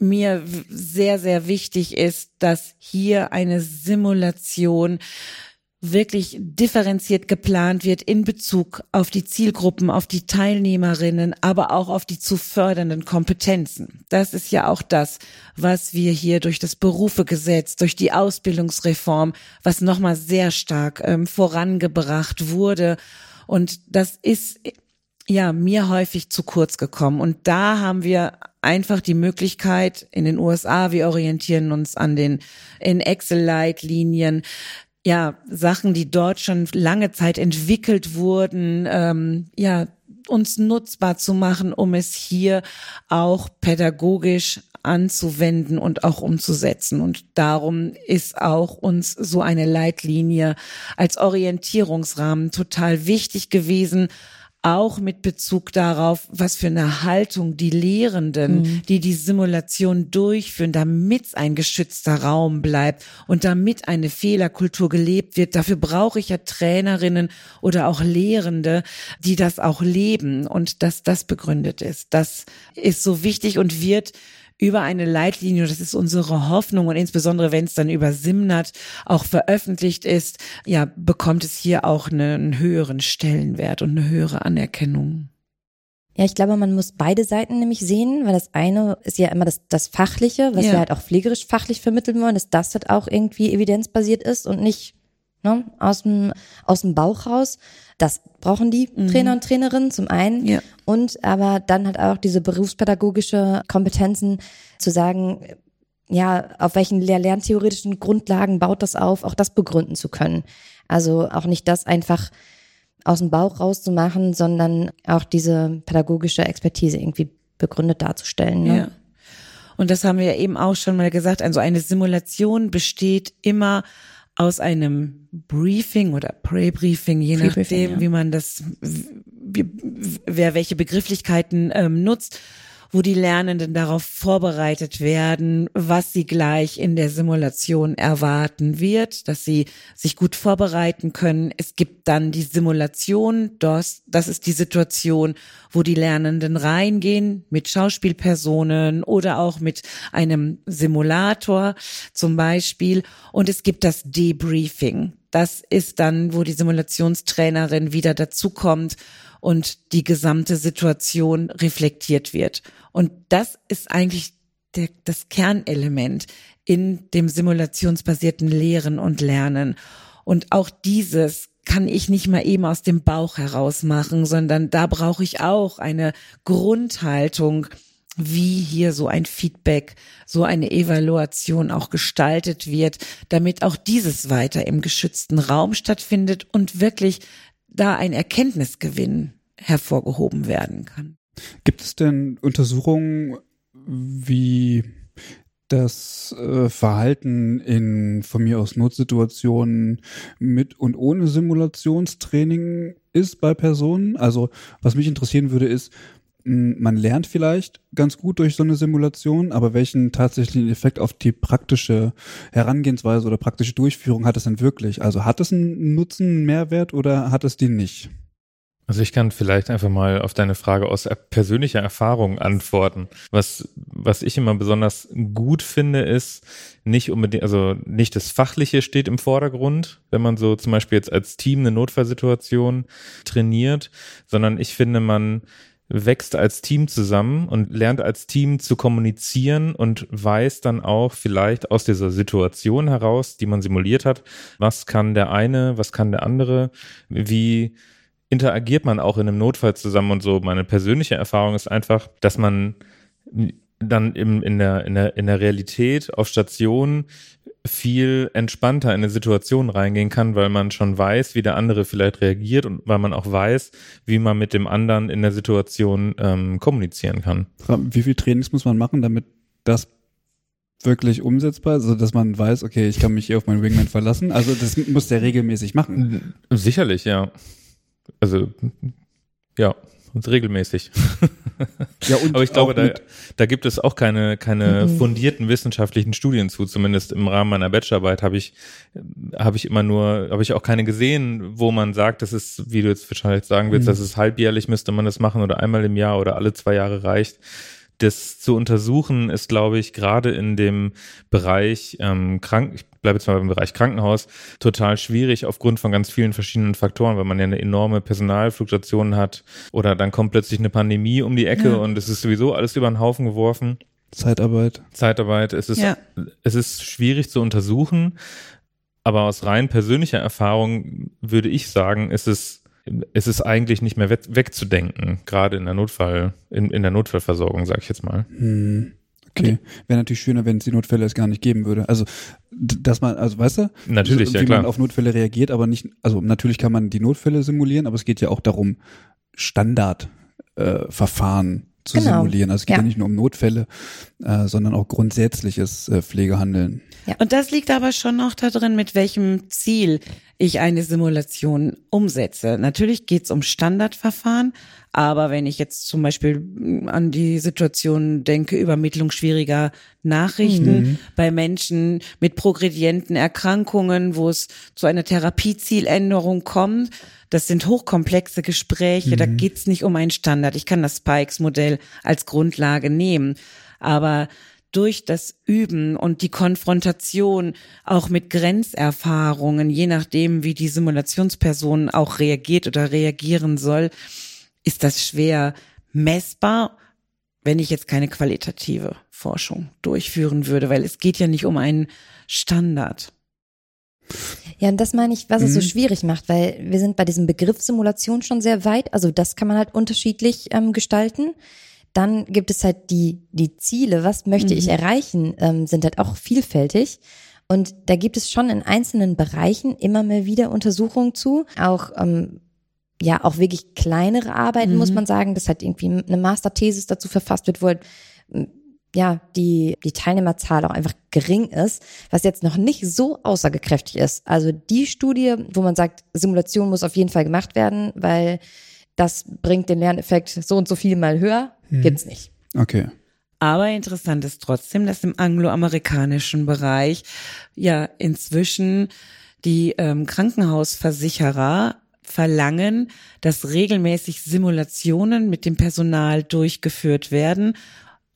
Speaker 4: mir sehr, sehr wichtig ist, dass hier eine Simulation wirklich differenziert geplant wird in Bezug auf die Zielgruppen, auf die Teilnehmerinnen, aber auch auf die zu fördernden Kompetenzen. Das ist ja auch das, was wir hier durch das Berufegesetz, durch die Ausbildungsreform, was nochmal sehr stark ähm, vorangebracht wurde. Und das ist ja, mir häufig zu kurz gekommen. Und da haben wir einfach die Möglichkeit in den USA, wir orientieren uns an den in Excel-Leitlinien, ja, Sachen, die dort schon lange Zeit entwickelt wurden, ähm, ja, uns nutzbar zu machen, um es hier auch pädagogisch anzuwenden und auch umzusetzen. Und darum ist auch uns so eine Leitlinie als Orientierungsrahmen total wichtig gewesen, auch mit Bezug darauf, was für eine Haltung die Lehrenden, mhm. die die Simulation durchführen, damit ein geschützter Raum bleibt und damit eine Fehlerkultur gelebt wird. Dafür brauche ich ja Trainerinnen oder auch Lehrende, die das auch leben und dass das begründet ist. Das ist so wichtig und wird über eine Leitlinie, das ist unsere Hoffnung und insbesondere wenn es dann über Simnat auch veröffentlicht ist, ja, bekommt es hier auch einen höheren Stellenwert und eine höhere Anerkennung.
Speaker 3: Ja, ich glaube, man muss beide Seiten nämlich sehen, weil das eine ist ja immer das, das Fachliche, was ja. wir halt auch pflegerisch fachlich vermitteln wollen, dass das halt auch irgendwie evidenzbasiert ist und nicht ne, aus, dem, aus dem Bauch raus. Das brauchen die mhm. Trainer und Trainerinnen zum einen. Ja. Und aber dann halt auch diese berufspädagogische Kompetenzen zu sagen, ja, auf welchen lerntheoretischen Grundlagen baut das auf, auch das begründen zu können. Also auch nicht das einfach aus dem Bauch rauszumachen, sondern auch diese pädagogische Expertise irgendwie begründet darzustellen. Ne? Ja.
Speaker 4: Und das haben wir ja eben auch schon mal gesagt. Also eine Simulation besteht immer aus einem Briefing oder Pre-Briefing, je Pre nachdem, ja. wie man das, wie, wer welche Begrifflichkeiten ähm, nutzt wo die Lernenden darauf vorbereitet werden, was sie gleich in der Simulation erwarten wird, dass sie sich gut vorbereiten können. Es gibt dann die Simulation, das, das ist die Situation, wo die Lernenden reingehen mit Schauspielpersonen oder auch mit einem Simulator zum Beispiel. Und es gibt das Debriefing. Das ist dann, wo die Simulationstrainerin wieder dazukommt und die gesamte Situation reflektiert wird. Und das ist eigentlich der, das Kernelement in dem simulationsbasierten Lehren und Lernen. Und auch dieses kann ich nicht mal eben aus dem Bauch heraus machen, sondern da brauche ich auch eine Grundhaltung, wie hier so ein Feedback, so eine Evaluation auch gestaltet wird, damit auch dieses weiter im geschützten Raum stattfindet und wirklich da ein Erkenntnisgewinn hervorgehoben werden kann.
Speaker 1: Gibt es denn Untersuchungen, wie das äh, Verhalten in von mir aus Notsituationen mit und ohne Simulationstraining ist bei Personen? Also was mich interessieren würde, ist, man lernt vielleicht ganz gut durch so eine Simulation, aber welchen tatsächlichen Effekt auf die praktische Herangehensweise oder praktische Durchführung hat es denn wirklich? Also hat es einen Nutzen, einen Mehrwert oder hat es den nicht?
Speaker 2: Also ich kann vielleicht einfach mal auf deine Frage aus persönlicher Erfahrung antworten. Was, was ich immer besonders gut finde, ist nicht unbedingt, also nicht das Fachliche steht im Vordergrund, wenn man so zum Beispiel jetzt als Team eine Notfallsituation trainiert, sondern ich finde, man wächst als Team zusammen und lernt als Team zu kommunizieren und weiß dann auch vielleicht aus dieser Situation heraus, die man simuliert hat, was kann der eine, was kann der andere, wie interagiert man auch in einem Notfall zusammen und so. Meine persönliche Erfahrung ist einfach, dass man dann im, in, der, in, der, in der Realität auf Station viel entspannter in eine Situation reingehen kann, weil man schon weiß, wie der andere vielleicht reagiert und weil man auch weiß, wie man mit dem anderen in der Situation ähm, kommunizieren kann.
Speaker 1: Wie viel Trainings muss man machen, damit das wirklich umsetzbar, also dass man weiß, okay, ich kann mich hier auf meinen Wingman verlassen. Also das muss der regelmäßig machen.
Speaker 2: Sicherlich, ja. Also ja, regelmäßig. Ja, und Aber ich glaube, da, da gibt es auch keine, keine mhm. fundierten wissenschaftlichen Studien zu. Zumindest im Rahmen meiner Bachelorarbeit habe ich, habe ich immer nur, habe ich auch keine gesehen, wo man sagt, das ist, wie du jetzt wahrscheinlich sagen willst, mhm. das ist halbjährlich müsste man das machen oder einmal im Jahr oder alle zwei Jahre reicht das zu untersuchen ist, glaube ich, gerade in dem Bereich ähm, krank, ich bleibe jetzt mal beim Bereich Krankenhaus, total schwierig aufgrund von ganz vielen verschiedenen Faktoren, weil man ja eine enorme Personalfluktuation hat oder dann kommt plötzlich eine Pandemie um die Ecke ja. und es ist sowieso alles über den Haufen geworfen.
Speaker 1: Zeitarbeit.
Speaker 2: Zeitarbeit. Es ist, ja. es ist schwierig zu untersuchen, aber aus rein persönlicher Erfahrung würde ich sagen, ist es es ist eigentlich nicht mehr wegzudenken, gerade in der Notfall, in, in der Notfallversorgung, sag ich jetzt mal. Hm.
Speaker 1: Okay. Wäre natürlich schöner, wenn es die Notfälle es gar nicht geben würde. Also, dass man, also weißt du,
Speaker 2: natürlich,
Speaker 1: so,
Speaker 2: wie ja,
Speaker 1: man auf Notfälle reagiert, aber nicht, also natürlich kann man die Notfälle simulieren, aber es geht ja auch darum, Standardverfahren äh, zu genau. simulieren. Also es geht ja. ja. nicht nur um Notfälle, äh, sondern auch grundsätzliches äh, Pflegehandeln.
Speaker 4: Ja. Und das liegt aber schon noch da drin, mit welchem Ziel ich eine Simulation umsetze. Natürlich geht es um Standardverfahren, aber wenn ich jetzt zum Beispiel an die Situation denke, Übermittlung schwieriger Nachrichten mhm. bei Menschen mit progredienten Erkrankungen, wo es zu einer Therapiezieländerung kommt, das sind hochkomplexe Gespräche, mhm. da geht's nicht um einen Standard. Ich kann das Spikes-Modell als Grundlage nehmen, aber durch das Üben und die Konfrontation auch mit Grenzerfahrungen, je nachdem, wie die Simulationsperson auch reagiert oder reagieren soll, ist das schwer messbar, wenn ich jetzt keine qualitative Forschung durchführen würde, weil es geht ja nicht um einen Standard.
Speaker 3: Ja, und das meine ich, was es so mhm. schwierig macht, weil wir sind bei diesem Begriff Simulation schon sehr weit. Also das kann man halt unterschiedlich ähm, gestalten. Dann gibt es halt die, die Ziele, was möchte mhm. ich erreichen, ähm, sind halt auch vielfältig. Und da gibt es schon in einzelnen Bereichen immer mal wieder Untersuchungen zu. Auch ähm, ja, auch wirklich kleinere Arbeiten, mhm. muss man sagen, dass halt irgendwie eine Masterthesis dazu verfasst wird, wo halt ja, die, die Teilnehmerzahl auch einfach gering ist, was jetzt noch nicht so aussagekräftig ist. Also die Studie, wo man sagt, Simulation muss auf jeden Fall gemacht werden, weil das bringt den Lerneffekt so und so viel mal höher, hm. gibt's nicht.
Speaker 1: Okay.
Speaker 4: Aber interessant ist trotzdem, dass im angloamerikanischen Bereich ja inzwischen die ähm, Krankenhausversicherer verlangen, dass regelmäßig Simulationen mit dem Personal durchgeführt werden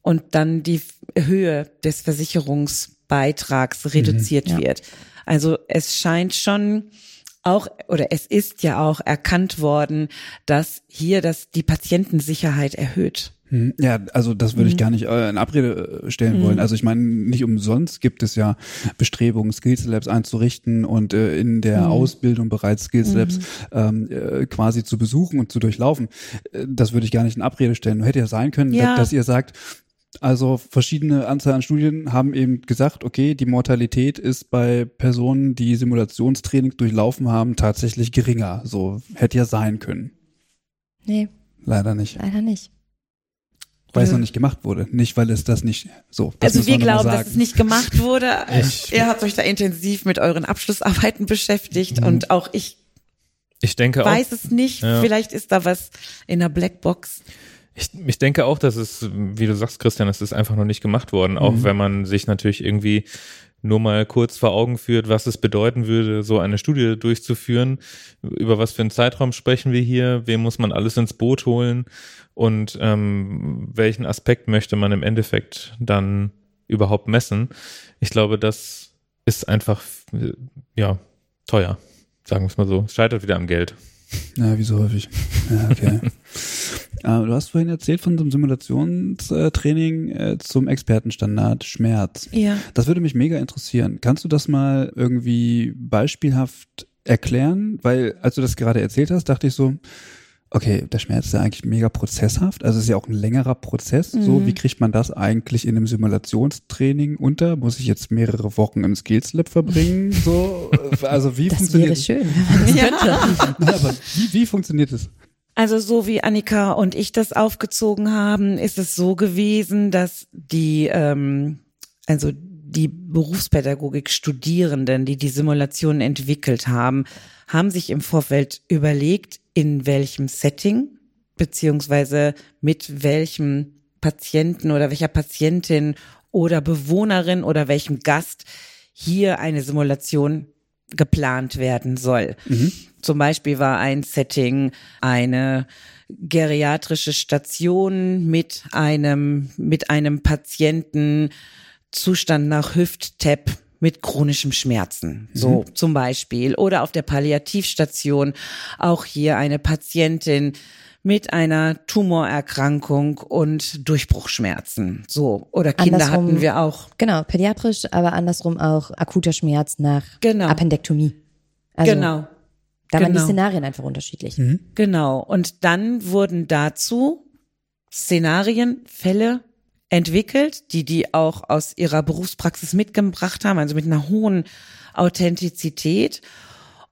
Speaker 4: und dann die Höhe des Versicherungsbeitrags mhm. reduziert mhm, ja. wird. Also es scheint schon auch oder es ist ja auch erkannt worden, dass hier das die Patientensicherheit erhöht.
Speaker 1: Mhm. Ja, also das würde ich mhm. gar nicht äh, in Abrede äh, stellen wollen. Also ich meine, nicht umsonst gibt es ja Bestrebungen, Skills Labs einzurichten und äh, in der mhm. Ausbildung bereits Skills Labs ähm, äh, quasi zu besuchen und zu durchlaufen. Äh, das würde ich gar nicht in Abrede stellen. Nur hätte ja sein können, ja. dass ihr sagt, also verschiedene Anzahl an Studien haben eben gesagt, okay, die Mortalität ist bei Personen, die Simulationstraining durchlaufen haben, tatsächlich geringer. So hätte ja sein können.
Speaker 3: Nee.
Speaker 1: Leider nicht.
Speaker 3: Leider nicht.
Speaker 1: weil es noch nicht gemacht wurde, nicht weil es das nicht so. Das
Speaker 4: also wir glauben, dass es nicht gemacht wurde. Ich, Ihr habt euch da intensiv mit euren Abschlussarbeiten beschäftigt mhm. und auch ich.
Speaker 2: Ich denke
Speaker 4: weiß auch, es nicht. Ja. Vielleicht ist da was in der Blackbox.
Speaker 2: Ich, ich denke auch, dass es, wie du sagst, Christian, es ist einfach noch nicht gemacht worden. Auch mhm. wenn man sich natürlich irgendwie nur mal kurz vor Augen führt, was es bedeuten würde, so eine Studie durchzuführen. Über was für einen Zeitraum sprechen wir hier? Wem muss man alles ins Boot holen? Und ähm, welchen Aspekt möchte man im Endeffekt dann überhaupt messen? Ich glaube, das ist einfach, ja, teuer. Sagen wir es mal so. Es scheitert wieder am Geld.
Speaker 1: Ja, wie so häufig. Ja, okay. äh, du hast vorhin erzählt von so einem Simulationstraining äh, zum Expertenstandard Schmerz.
Speaker 4: Ja.
Speaker 1: Das würde mich mega interessieren. Kannst du das mal irgendwie beispielhaft erklären? Weil, als du das gerade erzählt hast, dachte ich so, okay, der Schmerz ist ja eigentlich mega prozesshaft, also ist ja auch ein längerer Prozess. Mhm. So, wie kriegt man das eigentlich in einem Simulationstraining unter? Muss ich jetzt mehrere Wochen im Skills Lab verbringen? So, also wie
Speaker 3: das
Speaker 1: funktioniert
Speaker 3: das? schön, wenn man das
Speaker 1: ja. Aber wie, wie funktioniert es?
Speaker 4: Also so wie Annika und ich das aufgezogen haben, ist es so gewesen, dass die, ähm, also die Berufspädagogik-Studierenden, die die Simulation entwickelt haben, haben sich im Vorfeld überlegt, in welchem Setting beziehungsweise mit welchem Patienten oder welcher Patientin oder Bewohnerin oder welchem Gast hier eine Simulation geplant werden soll. Mhm. Zum Beispiel war ein Setting eine geriatrische Station mit einem, mit einem Patienten Zustand nach Hüft-Tap mit chronischem Schmerzen. So mhm. zum Beispiel. Oder auf der Palliativstation auch hier eine Patientin mit einer Tumorerkrankung und Durchbruchschmerzen. So. Oder Kinder andersrum, hatten wir auch.
Speaker 3: Genau, pädiatrisch, aber andersrum auch akuter Schmerz nach genau. Appendektomie.
Speaker 4: Also, genau.
Speaker 3: Da waren die genau. Szenarien einfach unterschiedlich. Mhm.
Speaker 4: Genau. Und dann wurden dazu Szenarien, Fälle entwickelt, die die auch aus ihrer Berufspraxis mitgebracht haben, also mit einer hohen Authentizität.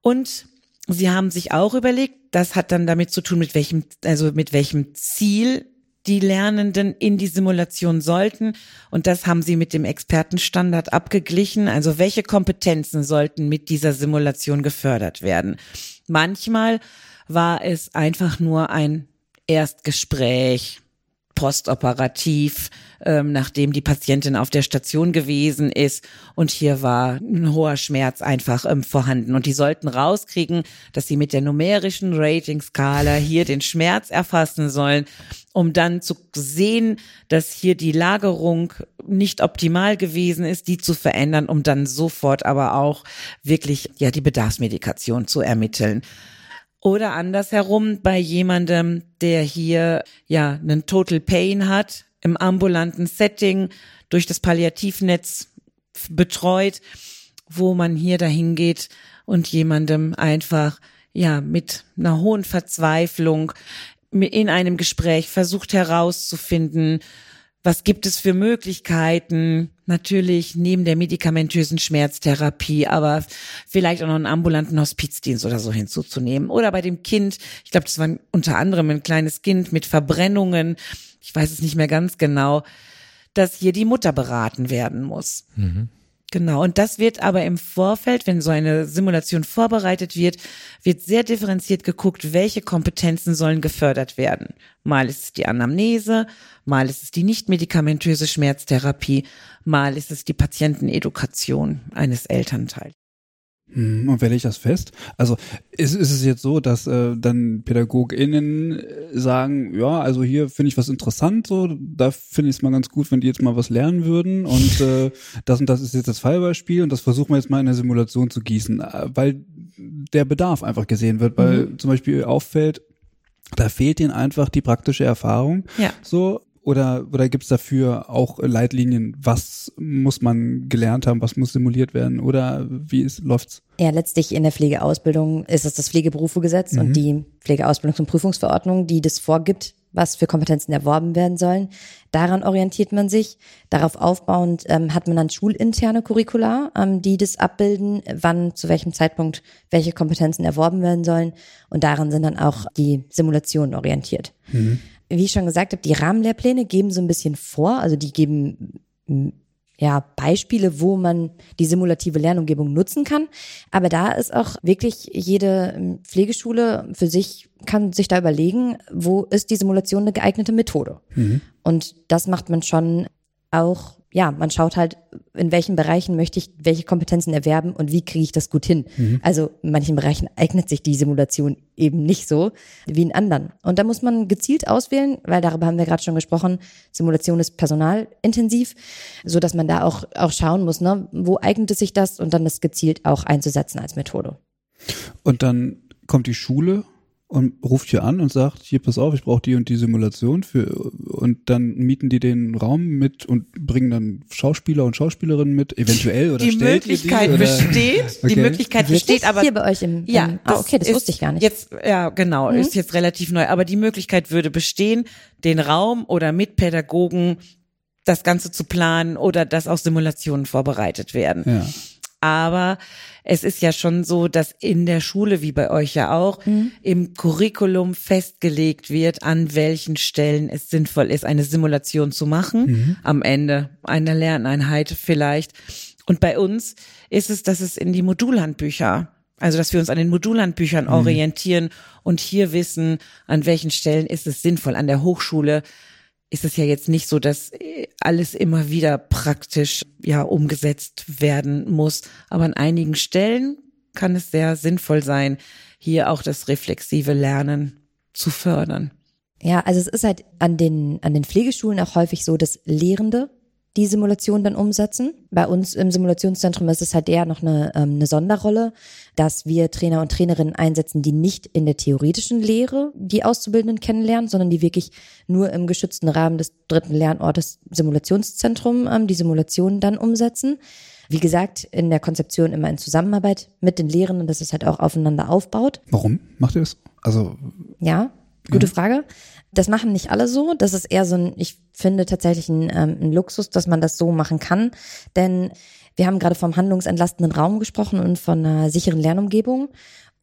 Speaker 4: Und sie haben sich auch überlegt, das hat dann damit zu tun, mit welchem, also mit welchem Ziel die Lernenden in die Simulation sollten. Und das haben sie mit dem Expertenstandard abgeglichen. Also welche Kompetenzen sollten mit dieser Simulation gefördert werden? Manchmal war es einfach nur ein Erstgespräch, postoperativ, ähm, nachdem die Patientin auf der Station gewesen ist und hier war ein hoher Schmerz einfach ähm, vorhanden. Und die sollten rauskriegen, dass sie mit der numerischen Rating-Skala hier den Schmerz erfassen sollen, um dann zu sehen, dass hier die Lagerung nicht optimal gewesen ist, die zu verändern, um dann sofort aber auch wirklich ja die Bedarfsmedikation zu ermitteln. Oder andersherum bei jemandem, der hier ja einen Total Pain hat, im ambulanten Setting durch das Palliativnetz betreut, wo man hier dahin geht und jemandem einfach ja mit einer hohen Verzweiflung in einem Gespräch versucht herauszufinden, was gibt es für Möglichkeiten? Natürlich neben der medikamentösen Schmerztherapie, aber vielleicht auch noch einen ambulanten Hospizdienst oder so hinzuzunehmen. Oder bei dem Kind, ich glaube, das war unter anderem ein kleines Kind mit Verbrennungen, ich weiß es nicht mehr ganz genau, dass hier die Mutter beraten werden muss. Mhm. Genau. Und das wird aber im Vorfeld, wenn so eine Simulation vorbereitet wird, wird sehr differenziert geguckt, welche Kompetenzen sollen gefördert werden. Mal ist es die Anamnese, mal ist es die nicht medikamentöse Schmerztherapie, mal ist es die Patientenedukation eines Elternteils.
Speaker 1: Hm, und wer legt das fest? Also ist, ist es jetzt so, dass äh, dann PädagogInnen äh, sagen, ja, also hier finde ich was interessant, so, da finde ich es mal ganz gut, wenn die jetzt mal was lernen würden und äh, das und das ist jetzt das Fallbeispiel und das versuchen wir jetzt mal in der Simulation zu gießen, äh, weil der Bedarf einfach gesehen wird, weil mhm. zum Beispiel auffällt, da fehlt ihnen einfach die praktische Erfahrung.
Speaker 4: Ja.
Speaker 1: So, oder, oder gibt es dafür auch Leitlinien? Was muss man gelernt haben? Was muss simuliert werden? Oder wie ist, läuft's?
Speaker 3: Ja, letztlich in der Pflegeausbildung ist es das Pflegeberufegesetz mhm. und die Pflegeausbildungs- und Prüfungsverordnung, die das vorgibt, was für Kompetenzen erworben werden sollen. Daran orientiert man sich. Darauf aufbauend ähm, hat man dann schulinterne Curricula, ähm, die das abbilden, wann, zu welchem Zeitpunkt welche Kompetenzen erworben werden sollen. Und daran sind dann auch die Simulationen orientiert. Mhm. Wie ich schon gesagt habe, die Rahmenlehrpläne geben so ein bisschen vor, also die geben ja, Beispiele, wo man die simulative Lernumgebung nutzen kann. Aber da ist auch wirklich jede ähm, Pflegeschule für sich, kann sich da überlegen, wo ist die Simulation eine geeignete Methode. Mhm. Und das macht man schon auch ja, man schaut halt, in welchen Bereichen möchte ich welche Kompetenzen erwerben und wie kriege ich das gut hin. Mhm. Also in manchen Bereichen eignet sich die Simulation eben nicht so wie in anderen. Und da muss man gezielt auswählen, weil darüber haben wir gerade schon gesprochen, Simulation ist personalintensiv, so dass man da auch, auch schauen muss, ne, wo eignet es sich das und dann das gezielt auch einzusetzen als Methode.
Speaker 1: Und dann kommt die Schule und ruft hier an und sagt, hier pass auf, ich brauche die und die Simulation für und dann mieten die den Raum mit und bringen dann Schauspieler und Schauspielerinnen mit, eventuell oder
Speaker 4: die Möglichkeit die, oder? besteht, okay. die Möglichkeit
Speaker 3: Wird
Speaker 4: besteht, aber
Speaker 3: hier bei euch im,
Speaker 4: ja, im,
Speaker 3: ah, okay, das wusste ich gar nicht.
Speaker 4: Jetzt ja, genau, mhm. ist jetzt relativ neu, aber die Möglichkeit würde bestehen, den Raum oder mit Pädagogen das Ganze zu planen oder dass auch Simulationen vorbereitet werden. Ja. Aber es ist ja schon so, dass in der Schule, wie bei euch ja auch, mhm. im Curriculum festgelegt wird, an welchen Stellen es sinnvoll ist, eine Simulation zu machen. Mhm. Am Ende einer Lerneinheit vielleicht. Und bei uns ist es, dass es in die Modulhandbücher also, dass wir uns an den Modulhandbüchern mhm. orientieren und hier wissen, an welchen Stellen ist es sinnvoll. An der Hochschule ist es ja jetzt nicht so, dass äh, alles immer wieder praktisch ja umgesetzt werden muss. Aber an einigen Stellen kann es sehr sinnvoll sein, hier auch das reflexive Lernen zu fördern.
Speaker 3: Ja, also es ist halt an den, an den Pflegeschulen auch häufig so, dass Lehrende die Simulation dann umsetzen. Bei uns im Simulationszentrum ist es halt eher noch eine, ähm, eine Sonderrolle, dass wir Trainer und Trainerinnen einsetzen, die nicht in der theoretischen Lehre die Auszubildenden kennenlernen, sondern die wirklich nur im geschützten Rahmen des dritten Lernortes Simulationszentrum ähm, die Simulationen dann umsetzen. Wie gesagt, in der Konzeption immer in Zusammenarbeit mit den Lehrenden, dass es halt auch aufeinander aufbaut.
Speaker 1: Warum macht ihr das? Also
Speaker 3: ja, gute. Frage. Das machen nicht alle so. Das ist eher so ein, ich finde tatsächlich ein, ähm, ein Luxus, dass man das so machen kann. Denn wir haben gerade vom handlungsentlastenden Raum gesprochen und von einer sicheren Lernumgebung.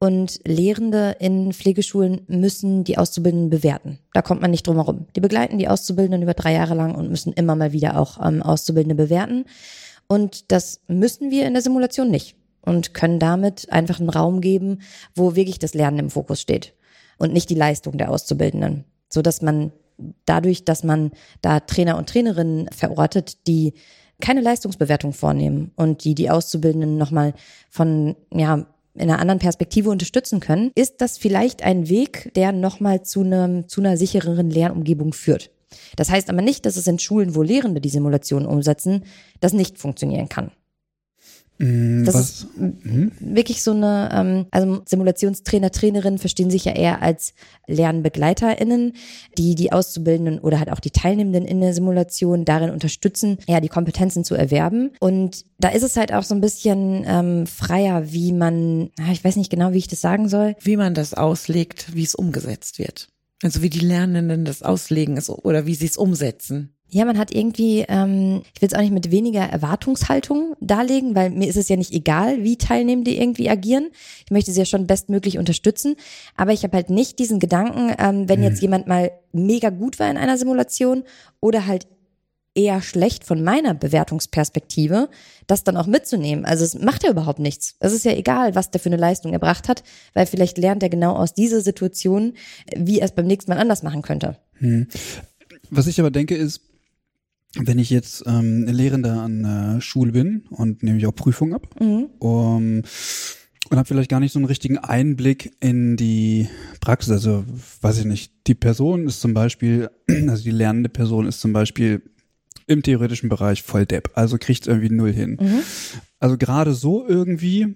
Speaker 3: Und Lehrende in Pflegeschulen müssen die Auszubildenden bewerten. Da kommt man nicht drum herum. Die begleiten die Auszubildenden über drei Jahre lang und müssen immer mal wieder auch ähm, Auszubildende bewerten. Und das müssen wir in der Simulation nicht und können damit einfach einen Raum geben, wo wirklich das Lernen im Fokus steht und nicht die Leistung der Auszubildenden so dass man dadurch, dass man da Trainer und Trainerinnen verortet, die keine Leistungsbewertung vornehmen und die die Auszubildenden nochmal von, ja, in einer anderen Perspektive unterstützen können, ist das vielleicht ein Weg, der nochmal zu einem, zu einer sichereren Lernumgebung führt. Das heißt aber nicht, dass es in Schulen, wo Lehrende die Simulation umsetzen, das nicht funktionieren kann.
Speaker 1: Mm,
Speaker 3: das
Speaker 1: Was?
Speaker 3: ist mhm. wirklich so eine, ähm, also Simulationstrainer, Trainerinnen verstehen sich ja eher als LernbegleiterInnen, die die Auszubildenden oder halt auch die Teilnehmenden in der Simulation darin unterstützen, ja, die Kompetenzen zu erwerben. Und da ist es halt auch so ein bisschen ähm, freier, wie man, ich weiß nicht genau, wie ich das sagen soll.
Speaker 4: Wie man das auslegt, wie es umgesetzt wird. Also wie die Lernenden das auslegen oder wie sie es umsetzen.
Speaker 3: Ja, man hat irgendwie, ähm, ich will es auch nicht mit weniger Erwartungshaltung darlegen, weil mir ist es ja nicht egal, wie Teilnehmende irgendwie agieren. Ich möchte sie ja schon bestmöglich unterstützen. Aber ich habe halt nicht diesen Gedanken, ähm, wenn jetzt mhm. jemand mal mega gut war in einer Simulation oder halt eher schlecht von meiner Bewertungsperspektive, das dann auch mitzunehmen. Also es macht ja überhaupt nichts. Es ist ja egal, was der für eine Leistung erbracht hat, weil vielleicht lernt er genau aus dieser Situation, wie er es beim nächsten Mal anders machen könnte.
Speaker 1: Hm. Was ich aber denke ist, wenn ich jetzt ähm, Lehrender an der Schule bin und nehme ich auch Prüfungen ab mhm. um, und habe vielleicht gar nicht so einen richtigen Einblick in die Praxis. Also weiß ich nicht, die Person ist zum Beispiel, also die lernende Person ist zum Beispiel im theoretischen Bereich voll Depp, also kriegt irgendwie null hin. Mhm. Also gerade so irgendwie,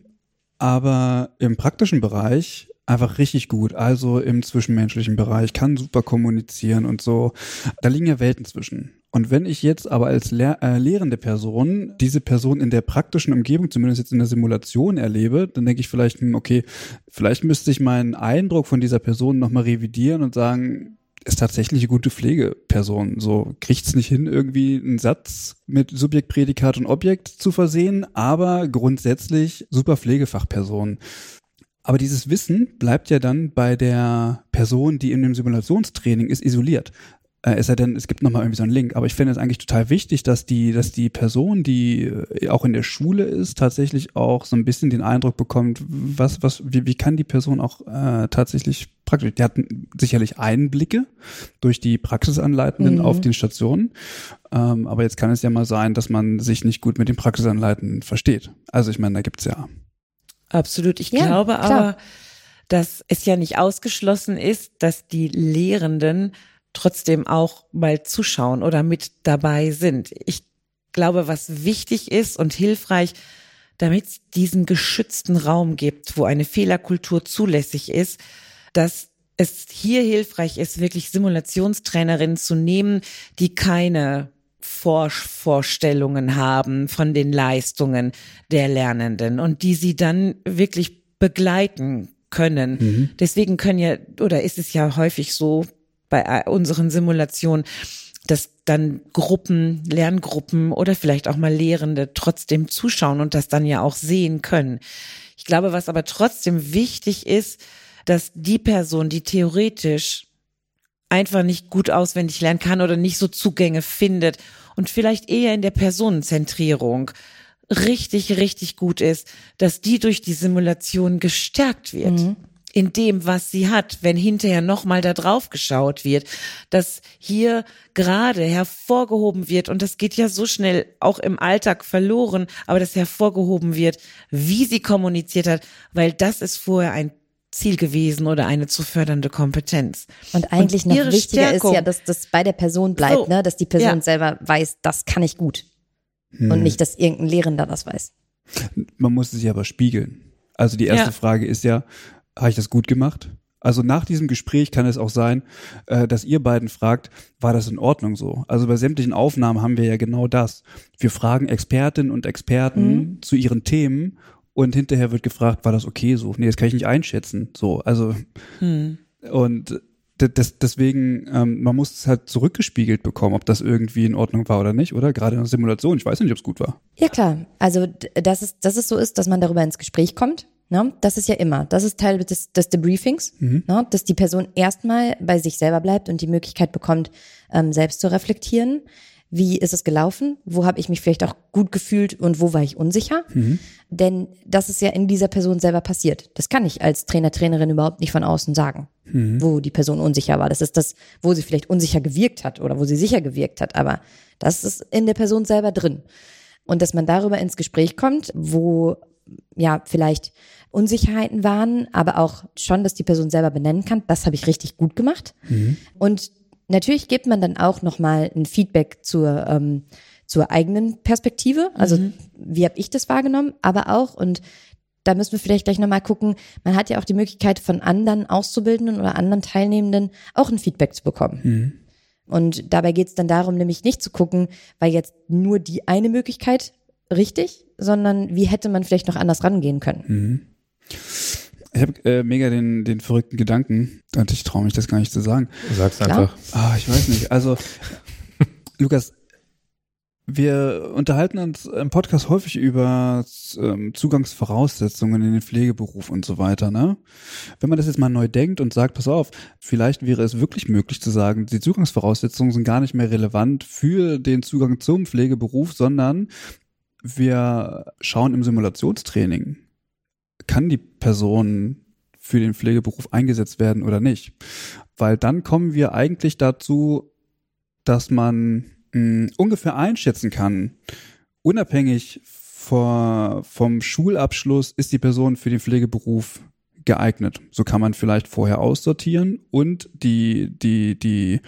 Speaker 1: aber im praktischen Bereich einfach richtig gut. Also im zwischenmenschlichen Bereich, kann super kommunizieren und so. Da liegen ja Welten zwischen. Und wenn ich jetzt aber als Lehr äh, lehrende Person diese Person in der praktischen Umgebung, zumindest jetzt in der Simulation erlebe, dann denke ich vielleicht, hm, okay, vielleicht müsste ich meinen Eindruck von dieser Person nochmal revidieren und sagen, ist tatsächlich eine gute Pflegeperson. So kriegt's nicht hin, irgendwie einen Satz mit Subjekt, Prädikat und Objekt zu versehen, aber grundsätzlich super Pflegefachperson. Aber dieses Wissen bleibt ja dann bei der Person, die in dem Simulationstraining ist, isoliert. Äh, es sei denn, es gibt nochmal irgendwie so einen Link. Aber ich finde es eigentlich total wichtig, dass die, dass die Person, die äh, auch in der Schule ist, tatsächlich auch so ein bisschen den Eindruck bekommt, was, was, wie, wie kann die Person auch äh, tatsächlich praktisch. Die hatten sicherlich Einblicke durch die Praxisanleitenden mhm. auf den Stationen. Ähm, aber jetzt kann es ja mal sein, dass man sich nicht gut mit den Praxisanleitenden versteht. Also ich meine, da gibt's ja
Speaker 4: Absolut. Ich ja, glaube klar. aber, dass es ja nicht ausgeschlossen ist, dass die Lehrenden trotzdem auch mal zuschauen oder mit dabei sind. Ich glaube, was wichtig ist und hilfreich, damit es diesen geschützten Raum gibt, wo eine Fehlerkultur zulässig ist, dass es hier hilfreich ist, wirklich Simulationstrainerinnen zu nehmen, die keine Vorstellungen haben von den Leistungen der Lernenden und die sie dann wirklich begleiten können. Mhm. Deswegen können ja, oder ist es ja häufig so bei unseren Simulationen, dass dann Gruppen, Lerngruppen oder vielleicht auch mal Lehrende trotzdem zuschauen und das dann ja auch sehen können. Ich glaube, was aber trotzdem wichtig ist, dass die Person, die theoretisch einfach nicht gut auswendig lernen kann oder nicht so Zugänge findet und vielleicht eher in der Personenzentrierung richtig, richtig gut ist, dass die durch die Simulation gestärkt wird. Mhm in dem, was sie hat, wenn hinterher nochmal da drauf geschaut wird, dass hier gerade hervorgehoben wird, und das geht ja so schnell auch im Alltag verloren, aber dass hervorgehoben wird, wie sie kommuniziert hat, weil das ist vorher ein Ziel gewesen oder eine zu fördernde Kompetenz.
Speaker 3: Und eigentlich und noch wichtiger Stärkung, ist ja, dass das bei der Person bleibt, so, ne? dass die Person ja. selber weiß, das kann ich gut. Hm. Und nicht, dass irgendein Lehrender das weiß.
Speaker 1: Man muss es sich aber spiegeln. Also die erste ja. Frage ist ja, habe ich das gut gemacht? Also nach diesem Gespräch kann es auch sein, äh, dass ihr beiden fragt, war das in Ordnung so? Also bei sämtlichen Aufnahmen haben wir ja genau das. Wir fragen Expertinnen und Experten mhm. zu ihren Themen und hinterher wird gefragt, war das okay so? Nee, das kann ich nicht einschätzen. So, also hm. und das, deswegen, ähm, man muss es halt zurückgespiegelt bekommen, ob das irgendwie in Ordnung war oder nicht, oder? Gerade in der Simulation. Ich weiß nicht, ob es gut war.
Speaker 3: Ja, klar. Also, dass es, dass es so ist, dass man darüber ins Gespräch kommt. Ne? Das ist ja immer. Das ist Teil des, des Debriefings, mhm. ne? dass die Person erstmal bei sich selber bleibt und die Möglichkeit bekommt, ähm, selbst zu reflektieren wie ist es gelaufen, wo habe ich mich vielleicht auch gut gefühlt und wo war ich unsicher. Mhm. Denn das ist ja in dieser Person selber passiert. Das kann ich als Trainer, Trainerin überhaupt nicht von außen sagen, mhm. wo die Person unsicher war. Das ist das, wo sie vielleicht unsicher gewirkt hat oder wo sie sicher gewirkt hat. Aber das ist in der Person selber drin. Und dass man darüber ins Gespräch kommt, wo ja vielleicht Unsicherheiten waren, aber auch schon, dass die Person selber benennen kann, das habe ich richtig gut gemacht. Mhm. Und Natürlich gibt man dann auch nochmal ein Feedback zur, ähm, zur eigenen Perspektive. Also mhm. wie habe ich das wahrgenommen? Aber auch, und da müssen wir vielleicht gleich nochmal gucken, man hat ja auch die Möglichkeit von anderen Auszubildenden oder anderen Teilnehmenden auch ein Feedback zu bekommen. Mhm. Und dabei geht es dann darum, nämlich nicht zu gucken, weil jetzt nur die eine Möglichkeit richtig, sondern wie hätte man vielleicht noch anders rangehen können. Mhm.
Speaker 1: Ich habe äh, mega den, den verrückten Gedanken und ich traue mich das gar nicht zu sagen.
Speaker 2: Sag's einfach.
Speaker 1: Ah, ich weiß nicht. Also, Lukas, wir unterhalten uns im Podcast häufig über ähm, Zugangsvoraussetzungen in den Pflegeberuf und so weiter. Ne? Wenn man das jetzt mal neu denkt und sagt, pass auf, vielleicht wäre es wirklich möglich zu sagen, die Zugangsvoraussetzungen sind gar nicht mehr relevant für den Zugang zum Pflegeberuf, sondern wir schauen im Simulationstraining kann die Person für den Pflegeberuf eingesetzt werden oder nicht? Weil dann kommen wir eigentlich dazu, dass man mh, hm, ungefähr einschätzen kann, unabhängig vor, vom Schulabschluss ist die Person für den Pflegeberuf geeignet. So kann man vielleicht vorher aussortieren und die, die, die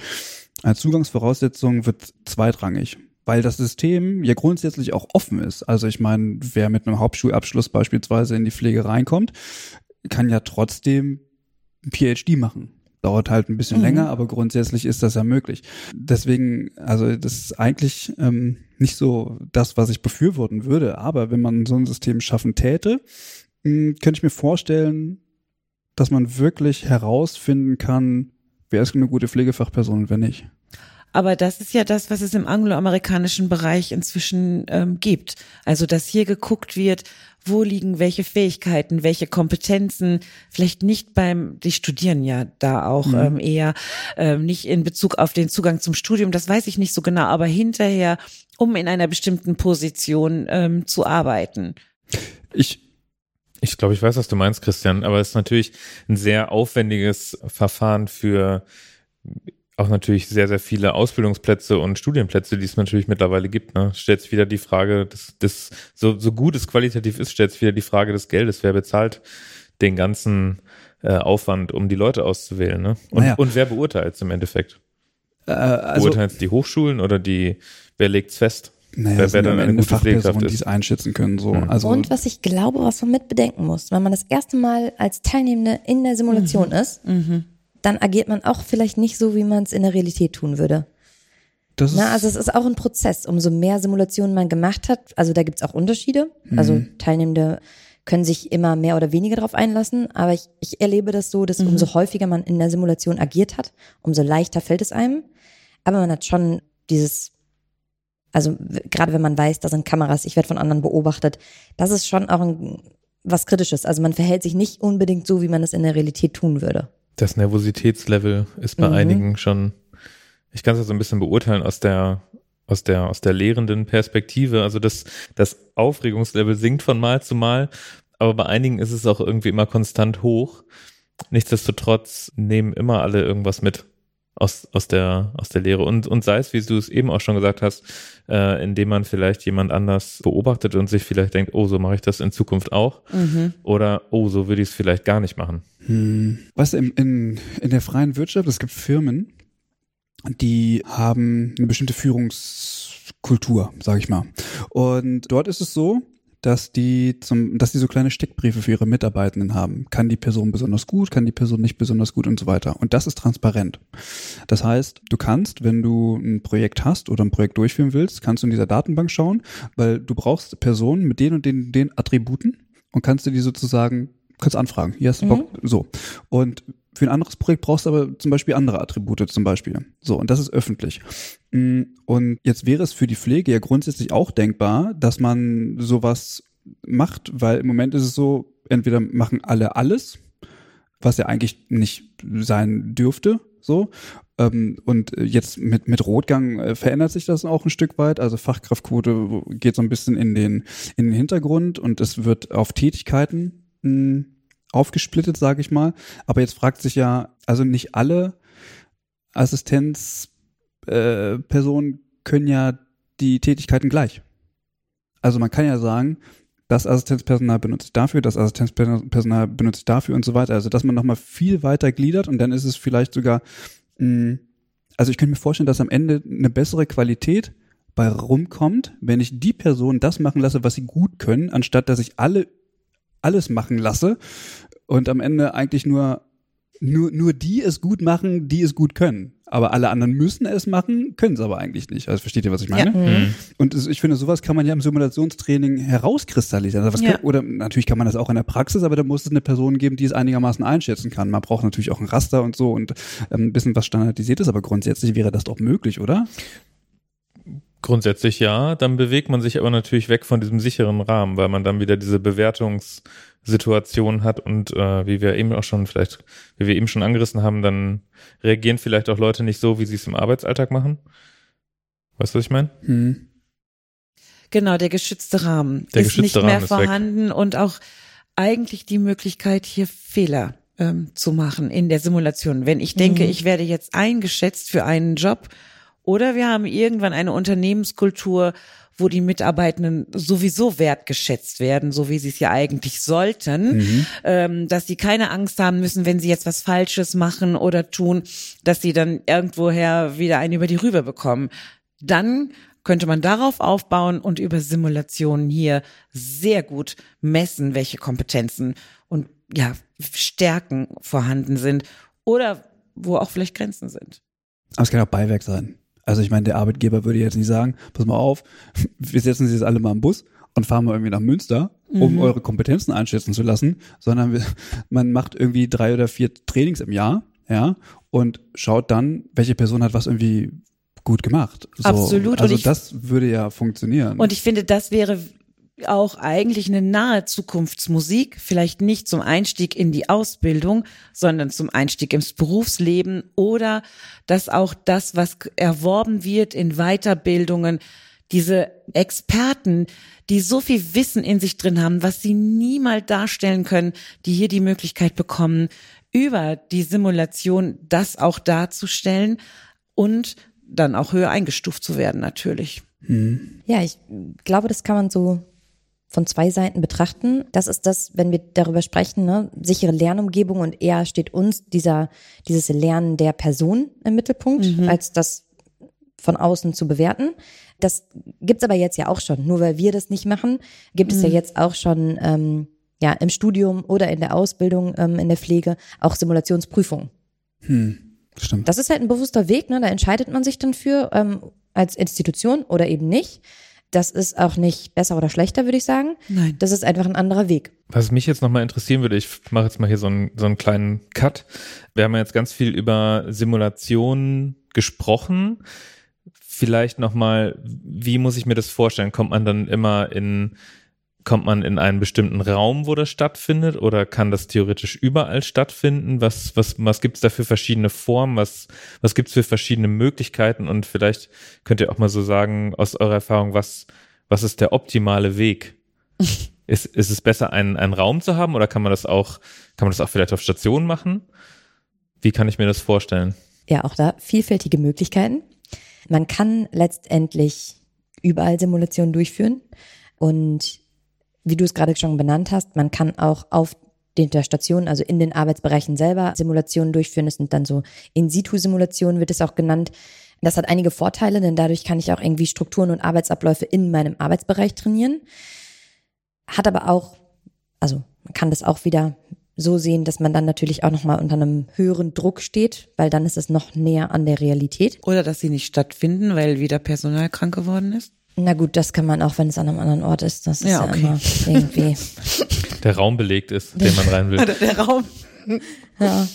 Speaker 1: Zugangsvoraussetzung wird zweitrangig weil das System ja grundsätzlich auch offen ist. Also ich meine, wer mit einem Hauptschulabschluss beispielsweise in die Pflege reinkommt, kann ja trotzdem ein PhD machen. Dauert halt ein bisschen mhm. länger, aber grundsätzlich ist das ja möglich. Deswegen, also das ist eigentlich ähm, nicht so das, was ich befürworten würde. Aber wenn man so ein System schaffen täte, mh, hm, könnte ich mir vorstellen, dass man wirklich herausfinden kann, wer ist eine gute Pflegefachperson und wer nicht.
Speaker 4: Aber das ist ja das, was es im angloamerikanischen Bereich inzwischen ähm, gibt. Also, dass hier geguckt wird, wo liegen welche Fähigkeiten, welche Kompetenzen, vielleicht nicht beim, die studieren ja da auch mhm. ähm, eher, ähm, nicht in Bezug auf den Zugang zum Studium, das weiß ich nicht so genau, aber hinterher, um in einer bestimmten Position ähm, zu arbeiten.
Speaker 2: Ich ich glaube, ich weiß, was du meinst, Christian, aber es ist natürlich ein sehr aufwendiges Verfahren für auch natürlich sehr, sehr viele Ausbildungsplätze und Studienplätze, die es natürlich mittlerweile gibt. Ne? Stellt sich wieder die Frage, des, des, so, so gut es qualitativ ist, stellt sich wieder die Frage des Geldes. Wer bezahlt den ganzen äh, Aufwand, um die Leute auszuwählen? Ne? Und, naja. und wer beurteilt es im Endeffekt? Äh, also, Beurteilen es die Hochschulen oder die, wer legt es fest?
Speaker 1: Naja, wer, wer dann eine gute Fachpersonen, die es einschätzen können. So. Mhm.
Speaker 3: Also, und was ich glaube, was man mit bedenken muss, wenn man das erste Mal als Teilnehmende in der Simulation mhm. ist, mhm dann agiert man auch vielleicht nicht so, wie man es in der Realität tun würde. Das Na, also es ist auch ein Prozess. Umso mehr Simulationen man gemacht hat, also da gibt's auch Unterschiede. Mhm. Also Teilnehmende können sich immer mehr oder weniger darauf einlassen, aber ich, ich erlebe das so, dass mhm. umso häufiger man in der Simulation agiert hat, umso leichter fällt es einem. Aber man hat schon dieses, also gerade wenn man weiß, da sind Kameras, ich werde von anderen beobachtet, das ist schon auch ein, was Kritisches. Also man verhält sich nicht unbedingt so, wie man es in der Realität tun würde.
Speaker 2: Das Nervositätslevel ist bei mhm. einigen schon, ich kann es ja so ein bisschen beurteilen aus der, aus der, aus der lehrenden Perspektive. Also das, das Aufregungslevel sinkt von Mal zu Mal, aber bei einigen ist es auch irgendwie immer konstant hoch. Nichtsdestotrotz nehmen immer alle irgendwas mit aus, aus der, aus der Lehre. Und, und sei es, wie du es eben auch schon gesagt hast, äh, indem man vielleicht jemand anders beobachtet und sich vielleicht denkt, oh, so mache ich das in Zukunft auch. Mhm. Oder, oh, so würde ich es vielleicht gar nicht machen.
Speaker 1: Hm. Was in, in, in der freien Wirtschaft, es gibt Firmen, die haben eine bestimmte Führungskultur, sage ich mal. Und dort ist es so, dass die zum, dass die so kleine Steckbriefe für ihre Mitarbeitenden haben. Kann die Person besonders gut, kann die Person nicht besonders gut und so weiter. Und das ist transparent. Das heißt, du kannst, wenn du ein Projekt hast oder ein Projekt durchführen willst, kannst du in dieser Datenbank schauen, weil du brauchst Personen mit den und den, den Attributen und kannst du die sozusagen kannst anfragen. Hier hast du Bock. Mhm. So. Und für ein anderes Projekt brauchst du aber zum Beispiel andere Attribute zum Beispiel. So, und das ist öffentlich. Mm, und jetzt wäre es für die Pflege ja grundsätzlich auch denkbar, dass man sowas macht, weil im Moment ist es so, entweder machen alle alles, was ja eigentlich nicht sein dürfte, so. Ähm, und jetzt mit, mit Rotgang äh, verändert sich das auch ein Stück weit. Also Fachkraftquote geht so ein bisschen in den, in den Hintergrund und es wird auf Tätigkeiten mm, aufgesplittet, sage ich mal. Aber jetzt fragt sich ja, also nicht alle Assistenzpersonen äh, können ja die Tätigkeiten gleich. Also man kann ja sagen, das Assistenzpersonal benutze ich dafür, das Assistenzpersonal benutze ich dafür und so weiter. Also dass man nochmal viel weiter gliedert und dann ist es vielleicht sogar, mh, mm, also ich könnte mir vorstellen, dass am Ende eine bessere Qualität bei rumkommt, wenn ich die Person das machen lasse, was sie gut können, anstatt dass ich alle alles machen lasse und am Ende eigentlich nur nur, nur die es gut machen, die es gut können. Aber alle anderen müssen es machen, können es aber eigentlich nicht. Also versteht ihr, was ich meine? Ja. Mhm. Und ich finde, sowas kann man ja im Simulationstraining herauskristallisieren. Also ja. kann, oder natürlich kann man das auch in der Praxis, aber da muss es eine Person geben, die es einigermaßen einschätzen kann. Man braucht natürlich auch ein Raster und so und ähm, ein bisschen was standardisiert ist, aber grundsätzlich wäre das doch möglich, oder?
Speaker 2: Grundsätzlich ja, dann bewegt man sich aber natürlich weg von diesem sicheren Rahmen, weil man dann wieder diese Bewertungssituation hat und äh, wie wir eben auch schon vielleicht, wie wir eben schon angerissen haben, dann reagieren vielleicht auch Leute nicht so, wie sie es im Arbeitsalltag machen. Weißt du, was ich meine? Hm.
Speaker 4: Genau, der geschützte Rahmen der ist geschützte nicht mehr Rahmen vorhanden und auch eigentlich die Möglichkeit, hier Fehler ähm, zu machen in der Simulation. Wenn ich denke, mhm. ich werde jetzt eingeschätzt für einen Job oder wir haben irgendwann eine Unternehmenskultur, wo die Mitarbeitenden sowieso wertgeschätzt werden, so wie sie es ja eigentlich sollten, mhm. ähm, dass sie keine Angst haben müssen, wenn sie jetzt was Falsches machen oder tun, dass sie dann irgendwoher wieder einen über die Rübe bekommen. Dann könnte man darauf aufbauen und über Simulationen hier sehr gut messen, welche Kompetenzen und ja, Stärken vorhanden sind oder wo auch vielleicht Grenzen sind.
Speaker 1: Aber es kann auch Beiwerk sein. Also ich meine, der Arbeitgeber würde jetzt nicht sagen, pass mal auf, wir setzen Sie jetzt alle mal im Bus und fahren mal irgendwie nach Münster, um mhm. eure Kompetenzen einschätzen zu lassen, sondern wir, man macht irgendwie drei oder vier Trainings im Jahr, ja, und schaut dann, welche Person hat was irgendwie gut gemacht. So,
Speaker 4: Absolut.
Speaker 1: Also
Speaker 4: und ich,
Speaker 1: das würde ja funktionieren.
Speaker 4: Und ich finde, das wäre auch eigentlich eine nahe Zukunftsmusik, vielleicht nicht zum Einstieg in die Ausbildung, sondern zum Einstieg ins Berufsleben oder dass auch das, was erworben wird in Weiterbildungen, diese Experten, die so viel Wissen in sich drin haben, was sie niemals darstellen können, die hier die Möglichkeit bekommen, über die Simulation das auch darzustellen und dann auch höher eingestuft zu werden, natürlich.
Speaker 3: Hm. Ja, ich glaube, das kann man so von zwei Seiten betrachten. Das ist das, wenn wir darüber sprechen, ne, sichere Lernumgebung und eher steht uns dieser, dieses Lernen der Person im Mittelpunkt, mhm. als das von außen zu bewerten. Das gibt's aber jetzt ja auch schon. Nur weil wir das nicht machen, gibt es ja mhm. jetzt auch schon ähm, ja im Studium oder in der Ausbildung ähm, in der Pflege auch Simulationsprüfungen.
Speaker 1: Hm, stimmt.
Speaker 3: Das ist halt ein bewusster Weg, ne? Da entscheidet man sich dann für ähm, als Institution oder eben nicht. Das ist auch nicht besser oder schlechter, würde ich sagen.
Speaker 4: Nein.
Speaker 3: Das ist einfach ein anderer Weg.
Speaker 2: Was mich jetzt nochmal interessieren würde, ich mache jetzt mal hier so einen, so einen kleinen Cut. Wir haben ja jetzt ganz viel über Simulationen gesprochen vielleicht nochmal, wie muss ich mir das vorstellen? Kommt man dann immer in, kommt man in einen bestimmten Raum, wo das stattfindet, oder kann das theoretisch überall stattfinden? Was, was, was gibt es da für verschiedene Formen? Was, was gibt es für verschiedene Möglichkeiten? Und vielleicht könnt ihr auch mal so sagen, aus eurer Erfahrung, was, was ist der optimale Weg? ist, ist es besser, einen, einen Raum zu haben, oder kann man das auch, kann man das auch vielleicht auf Station machen? Wie kann ich mir das vorstellen?
Speaker 3: Ja, auch da vielfältige Möglichkeiten. Man kann letztendlich überall Simulationen durchführen und wie du es gerade schon benannt hast, man kann auch auf der Station, also in den Arbeitsbereichen selber Simulationen durchführen. Das sind dann so In-Situ-Simulationen, wird es auch genannt. Das hat einige Vorteile, denn dadurch kann ich auch irgendwie Strukturen und Arbeitsabläufe in meinem Arbeitsbereich trainieren. Hat aber auch, also man kann das auch wieder so sehen, dass man dann natürlich auch nochmal unter einem höheren Druck steht, weil dann ist es noch näher an der Realität.
Speaker 4: Oder dass sie nicht stattfinden, weil wieder Personal krank geworden ist.
Speaker 3: Na gut, das kann man auch, wenn es an einem anderen Ort ist. Das ist ja, okay. immer irgendwie.
Speaker 2: Der Raum belegt ist, den man rein will.
Speaker 4: Der Raum.
Speaker 3: Ja.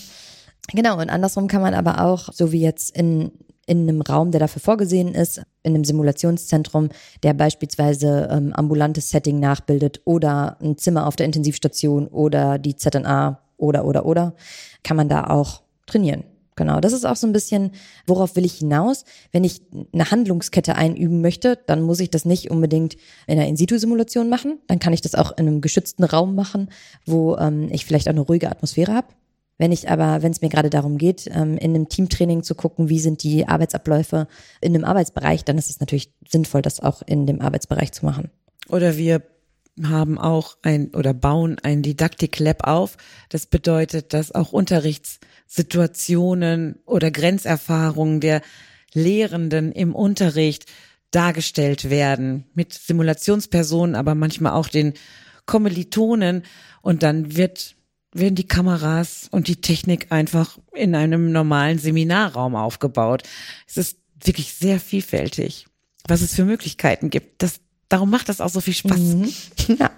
Speaker 3: Genau, und andersrum kann man aber auch, so wie jetzt in in einem Raum, der dafür vorgesehen ist, in einem Simulationszentrum, der beispielsweise ähm, ambulantes Setting nachbildet oder ein Zimmer auf der Intensivstation oder die ZNA oder oder oder, kann man da auch trainieren. Genau, das ist auch so ein bisschen, worauf will ich hinaus? Wenn ich eine Handlungskette einüben möchte, dann muss ich das nicht unbedingt in einer In-Situ-Simulation machen. Dann kann ich das auch in einem geschützten Raum machen, wo ähm, ich vielleicht auch eine ruhige Atmosphäre habe. Wenn ich aber, wenn es mir gerade darum geht, ähm, in einem Teamtraining zu gucken, wie sind die Arbeitsabläufe in einem Arbeitsbereich, dann ist es natürlich sinnvoll, das auch in dem Arbeitsbereich zu machen.
Speaker 4: Oder wir haben auch ein oder bauen ein Didaktik-Lab auf. Das bedeutet, dass auch Unterrichtssituationen oder Grenzerfahrungen der Lehrenden im Unterricht dargestellt werden mit Simulationspersonen, aber manchmal auch den Kommilitonen und dann wird werden die Kameras und die Technik einfach in einem normalen Seminarraum aufgebaut. Es ist wirklich sehr vielfältig, was es für Möglichkeiten gibt. Das, darum macht das auch so viel Spaß. Mhm.
Speaker 3: Ja.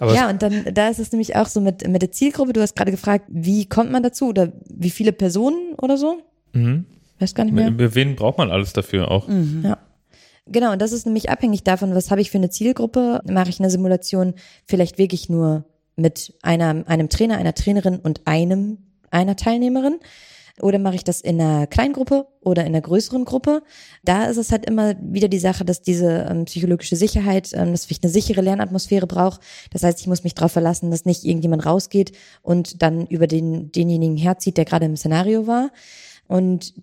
Speaker 3: ja, und dann, da ist es nämlich auch so mit, mit der Zielgruppe. Du hast gerade gefragt, wie kommt man dazu oder wie viele Personen oder so?
Speaker 2: Mhm.
Speaker 3: Weiß gar nicht mehr.
Speaker 2: Wen braucht man alles dafür auch?
Speaker 3: Mhm. Ja. Genau, und das ist nämlich abhängig davon, was habe ich für eine Zielgruppe. Mache ich eine Simulation vielleicht wirklich nur mit einer, einem Trainer, einer Trainerin und einem, einer Teilnehmerin? Oder mache ich das in einer kleinen Gruppe oder in einer größeren Gruppe? Da ist es halt immer wieder die Sache, dass diese ähm, psychologische Sicherheit, ähm, dass ich eine sichere Lernatmosphäre brauche. Das heißt, ich muss mich darauf verlassen, dass nicht irgendjemand rausgeht und dann über den, denjenigen herzieht, der gerade im Szenario war. Und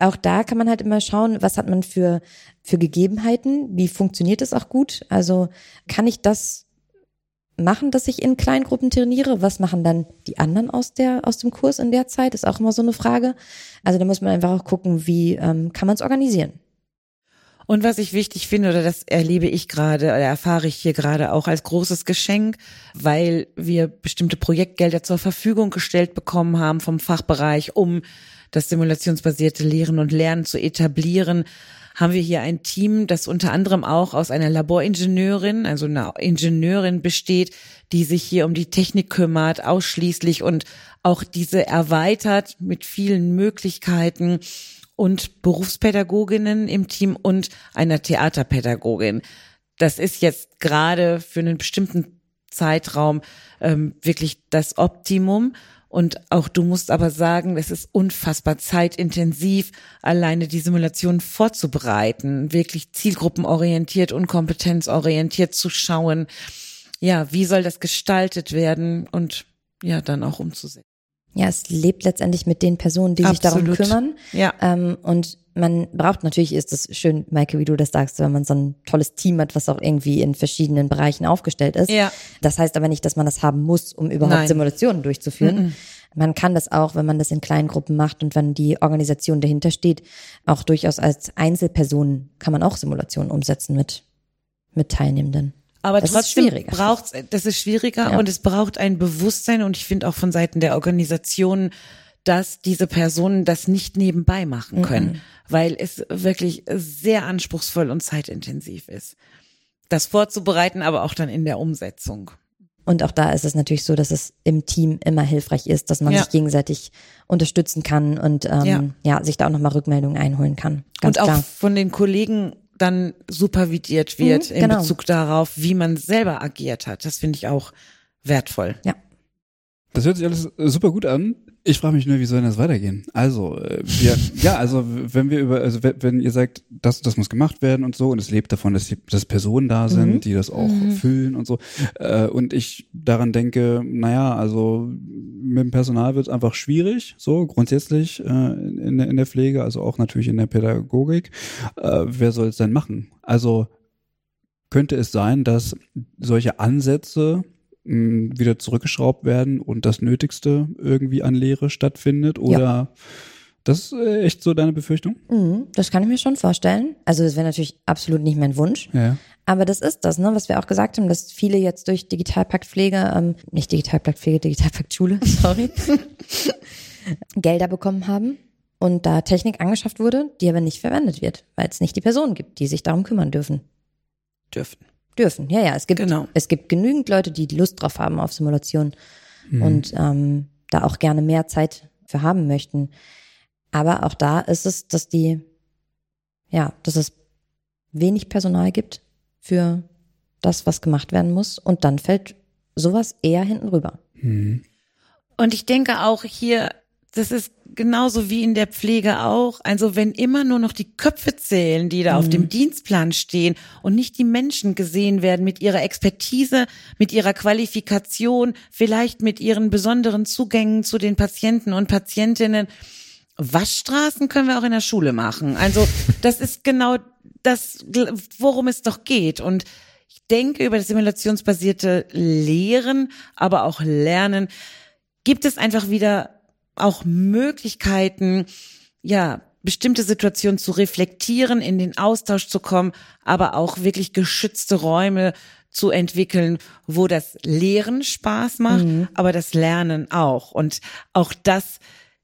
Speaker 3: auch da kann man halt immer schauen, was hat man für, für Gegebenheiten, wie funktioniert es auch gut. Also kann ich das machen, dass ich in Kleingruppen trainiere? Was machen dann die anderen aus der aus dem Kurs in der Zeit? Ist auch immer so eine Frage. Also da muss man einfach auch gucken, wie ähm, kann man es organisieren.
Speaker 4: Und was ich wichtig finde, oder das erlebe ich gerade, oder erfahre ich hier gerade auch als großes Geschenk, weil wir bestimmte Projektgelder zur Verfügung gestellt bekommen haben vom Fachbereich, um das simulationsbasierte Lehren und Lernen zu etablieren, haben wir hier ein Team, das unter anderem auch aus einer Laboringenieurin, also einer Ingenieurin besteht, die sich hier um die Technik kümmert, ausschließlich und auch diese erweitert mit vielen Möglichkeiten und Berufspädagoginnen im Team und einer Theaterpädagogin. Das ist jetzt gerade für einen bestimmten Zeitraum ähm, wirklich das Optimum. Und auch du musst aber sagen, es ist unfassbar zeitintensiv, alleine die Simulation vorzubereiten, wirklich zielgruppenorientiert und kompetenzorientiert zu schauen. Ja, wie soll das gestaltet werden und ja, dann auch umzusetzen.
Speaker 3: Ja, es lebt letztendlich mit den Personen, die
Speaker 4: Absolut.
Speaker 3: sich darum kümmern.
Speaker 4: Ja.
Speaker 3: Ähm, und man braucht natürlich, ist es schön, Maike, wie du das sagst, wenn man so ein tolles Team hat, was auch irgendwie in verschiedenen Bereichen aufgestellt ist.
Speaker 4: Ja.
Speaker 3: Das heißt aber nicht, dass man das haben muss, um überhaupt
Speaker 4: Nein.
Speaker 3: Simulationen durchzuführen. Man kann das auch, wenn man das in kleinen Gruppen macht und wenn die Organisation dahinter steht, auch durchaus als Einzelperson kann man auch Simulationen umsetzen mit, mit Teilnehmenden.
Speaker 4: Aber
Speaker 3: Das
Speaker 4: trotzdem
Speaker 3: schwieriger.
Speaker 4: braucht's, das ist schwieriger
Speaker 3: Ja.
Speaker 4: und es braucht ein Bewusstsein und ich finde auch von Seiten der Organisationen, dass diese Personen das nicht nebenbei machen können, weil es wirklich sehr anspruchsvoll und zeitintensiv ist. Das vorzubereiten, aber auch dann in der Umsetzung.
Speaker 3: Und auch da ist es natürlich so, dass es im Team immer hilfreich ist, dass man
Speaker 4: Ja.
Speaker 3: sich gegenseitig unterstützen kann und ähm,
Speaker 4: Ja.
Speaker 3: ja. sich da auch nochmal Rückmeldungen einholen kann. Ganz
Speaker 4: und auch
Speaker 3: klar.
Speaker 4: von den Kollegen dann supervidiert wird
Speaker 3: Mhm,
Speaker 4: in
Speaker 3: genau.
Speaker 4: Bezug darauf, wie man selber agiert hat. Das finde ich auch wertvoll.
Speaker 3: Ja.
Speaker 1: Das hört sich alles super gut an. Ich frage mich nur, wie soll denn das weitergehen? Also, äh, wir, ja, also wenn wir über, also wenn, ihr sagt, das, das muss gemacht werden und so, und es lebt davon, dass, die, dass Personen da sind,
Speaker 3: Mhm.
Speaker 1: die das auch füllen und so, äh, und ich daran denke, naja, also mit dem Personal wird es einfach schwierig, so grundsätzlich äh, in, der- in der Pflege, also auch natürlich in der Pädagogik. Äh, wer soll es denn machen? Also könnte es sein, dass solche Ansätze mh, wieder zurückgeschraubt werden und das Nötigste irgendwie an Lehre stattfindet? Oder das ist äh, echt so deine Befürchtung?
Speaker 3: Mhm, das kann ich mir schon vorstellen. Also das wäre natürlich absolut nicht mein Wunsch.
Speaker 1: Ja.
Speaker 3: Aber das ist das, ne, was wir auch gesagt haben, dass viele jetzt durch Digitalpaktpflege, ähm, nicht Digitalpaktpflege, Digitalpaktschule, sorry, Gelder bekommen haben und da Technik angeschafft wurde, die aber nicht verwendet wird, weil es nicht die Personen gibt, die sich darum kümmern dürfen.
Speaker 4: Dürften.
Speaker 3: Dürfen, ja, ja. Es gibt,
Speaker 4: Genau.
Speaker 3: es gibt genügend Leute, die Lust drauf haben auf Simulation und ähm, da auch gerne mehr Zeit für haben möchten. Aber auch da ist es, dass die, ja, dass es wenig Personal gibt für das, was gemacht werden muss. Und dann fällt sowas eher hinten rüber.
Speaker 1: Mhm.
Speaker 4: Und ich denke auch hier, das ist genauso wie in der Pflege auch. Also wenn immer nur noch die Köpfe zählen, die da auf dem Dienstplan stehen und nicht die Menschen gesehen werden mit ihrer Expertise, mit ihrer Qualifikation, vielleicht mit ihren besonderen Zugängen zu den Patienten und Patientinnen. Waschstraßen können wir auch in der Schule machen. Also das ist genau das, worum es doch geht. Und ich denke, über das simulationsbasierte Lehren, aber auch Lernen, gibt es einfach wieder auch Möglichkeiten, ja, bestimmte Situationen zu reflektieren, in den Austausch zu kommen, aber auch wirklich geschützte Räume zu entwickeln, wo das Lehren Spaß macht, aber das Lernen auch. Und auch das,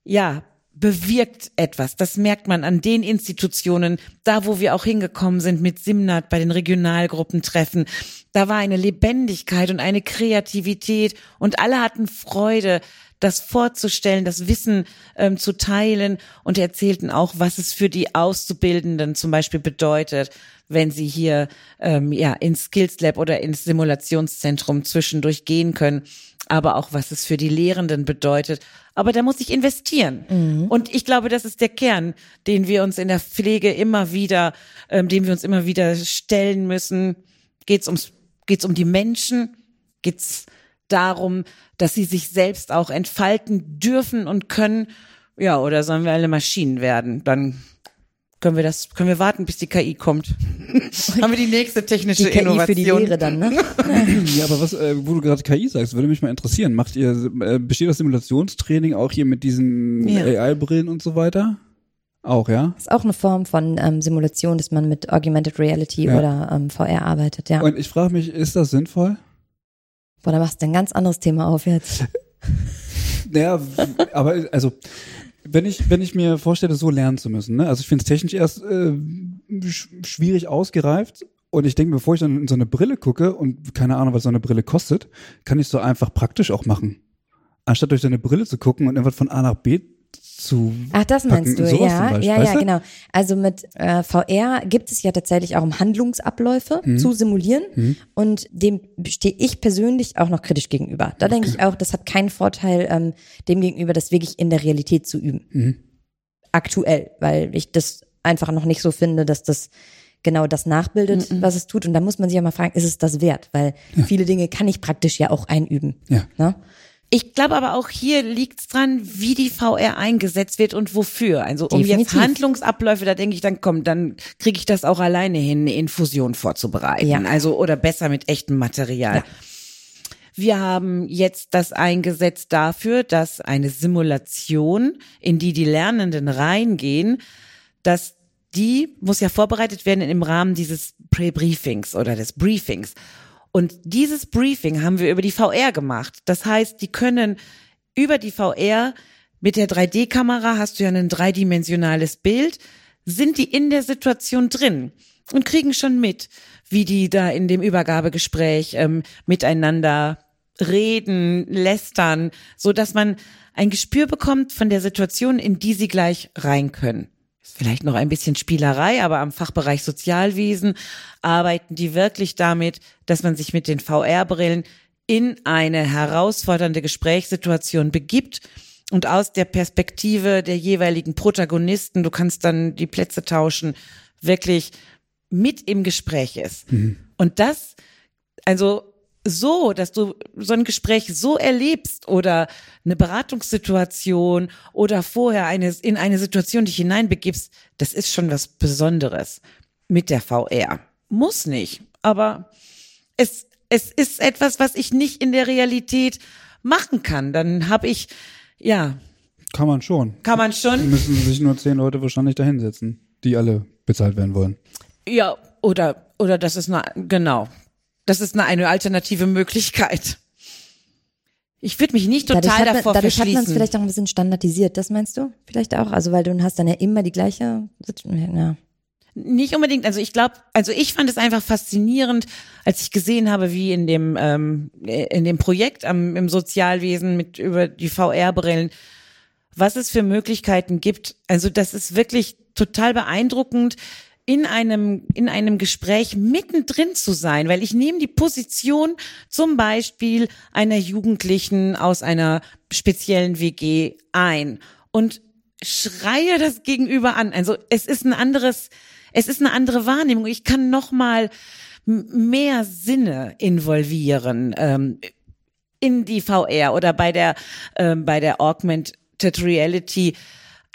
Speaker 4: ja, bewirkt etwas. Das merkt man an den Institutionen, da wo wir auch hingekommen sind mit Simnat bei den Regionalgruppentreffen. Da war eine Lebendigkeit und eine Kreativität und alle hatten Freude, das vorzustellen, das Wissen ähm, zu teilen und erzählten auch, was es für die Auszubildenden zum Beispiel bedeutet, wenn sie hier ähm, ja ins Skills Lab oder ins Simulationszentrum zwischendurch gehen können, aber auch was es für die Lehrenden bedeutet. Aber da muss ich investieren. Und ich glaube, das ist der Kern, den wir uns in der Pflege immer wieder, ähm, dem wir uns immer wieder stellen müssen. Geht's ums, geht's um die Menschen? Geht's darum, dass sie sich selbst auch entfalten dürfen und können? Ja, oder sollen wir alle Maschinen werden? Dann können wir das, können wir warten, bis die KI kommt. Haben wir die nächste technische
Speaker 3: Die KI
Speaker 4: Innovation.
Speaker 3: für die Lehre dann, ne?
Speaker 1: Ja, aber was, äh, wo du gerade KI sagst, würde mich mal interessieren. Macht ihr, äh, besteht das Simulationstraining auch hier mit diesen
Speaker 4: Ja.
Speaker 1: AI-Brillen und so weiter? Auch, ja?
Speaker 3: ist auch eine Form von ähm, Simulation, dass man mit Augmented Reality
Speaker 1: Ja.
Speaker 3: oder ähm, VR arbeitet, ja.
Speaker 1: Und ich frage mich, ist das sinnvoll?
Speaker 3: Boah, da machst du ein ganz anderes Thema auf jetzt.
Speaker 1: Naja, aber also wenn ich wenn ich mir vorstelle, so lernen zu müssen, ne? Also ich finde es technisch erst äh, sch schwierig ausgereift und ich denke, bevor ich dann in so eine Brille gucke und keine Ahnung, was so eine Brille kostet, kann ich so einfach praktisch auch machen. Anstatt durch so eine Brille zu gucken und einfach von A nach B zu.
Speaker 3: Ach, das meinst
Speaker 1: packen,
Speaker 3: du,
Speaker 1: sowas
Speaker 3: ja,
Speaker 1: Beispiel,
Speaker 3: ja,
Speaker 1: weißt
Speaker 3: ja,
Speaker 1: du?
Speaker 3: genau. Also mit äh, VR gibt es ja tatsächlich auch um Handlungsabläufe
Speaker 1: Mhm.
Speaker 3: zu simulieren und dem stehe ich persönlich auch noch kritisch gegenüber. Da denke ich auch, das hat keinen Vorteil ähm, dem gegenüber, das wirklich in der Realität zu üben.
Speaker 1: Mhm.
Speaker 3: Aktuell, weil ich das einfach noch nicht so finde, dass das genau das nachbildet, was es tut. Und da muss man sich ja mal fragen, ist es das wert? Weil viele Dinge kann ich praktisch ja auch einüben.
Speaker 1: Ja.
Speaker 3: Ne?
Speaker 4: Ich glaube aber auch hier liegt's dran, wie die VR eingesetzt wird und wofür. Also um
Speaker 3: Definitiv.
Speaker 4: jetzt Handlungsabläufe, da denke ich dann, komm, dann kriege ich das auch alleine hin, eine Infusion vorzubereiten.
Speaker 3: Ja.
Speaker 4: Also oder besser mit echtem Material.
Speaker 3: Ja.
Speaker 4: Wir haben jetzt das eingesetzt dafür, dass eine Simulation, in die die Lernenden reingehen, dass die muss ja vorbereitet werden im Rahmen dieses Pre-Briefings oder des Briefings. Und dieses Briefing haben wir über die VR gemacht. Das heißt, die können über die VR mit der 3D-Kamera hast du ja ein dreidimensionales Bild, sind die in der Situation drin und kriegen schon mit, wie die da in dem Übergabegespräch ähm, miteinander reden, lästern, so dass man ein Gespür bekommt von der Situation, in die sie gleich rein können. Vielleicht noch ein bisschen Spielerei, aber am Fachbereich Sozialwesen arbeiten die wirklich damit, dass man sich mit den VR-Brillen in eine herausfordernde Gesprächssituation begibt und aus der Perspektive der jeweiligen Protagonisten, du kannst dann die Plätze tauschen, wirklich mit im Gespräch ist. Und das, also so, dass du so ein Gespräch so erlebst oder eine Beratungssituation oder vorher eine, in eine Situation dich hineinbegibst, das ist schon was Besonderes mit der VR. Muss nicht, aber es, es ist etwas, was ich nicht in der Realität machen kann. Dann habe ich, ja,
Speaker 1: Kann man schon.
Speaker 4: kann man schon,
Speaker 1: Müssen sich nur zehn Leute wahrscheinlich da hinsetzen, die alle bezahlt werden wollen.
Speaker 4: ja, oder, oder das ist eine, genau, das ist eine, eine alternative Möglichkeit. Ich würde mich nicht total
Speaker 3: dadurch hat man,
Speaker 4: davor
Speaker 3: dadurch hat man es
Speaker 4: verschließen.
Speaker 3: vielleicht auch ein bisschen standardisiert, das meinst du? Vielleicht auch? Also weil du hast dann ja immer die gleiche. Ja.
Speaker 4: Nicht unbedingt, also ich glaube, also ich fand es einfach faszinierend, als ich gesehen habe, wie in dem ähm, in dem Projekt am, im Sozialwesen mit über die VR-Brillen, was es für Möglichkeiten gibt. Also das ist wirklich total beeindruckend, in einem in einem Gespräch mittendrin zu sein, weil ich nehme die Position zum Beispiel einer Jugendlichen aus einer speziellen WG ein und schreie das Gegenüber an. Also es ist ein anderes, es ist eine andere Wahrnehmung. Ich kann noch mal mehr Sinne involvieren ähm, in die VR oder bei der ähm, bei der Augmented Reality.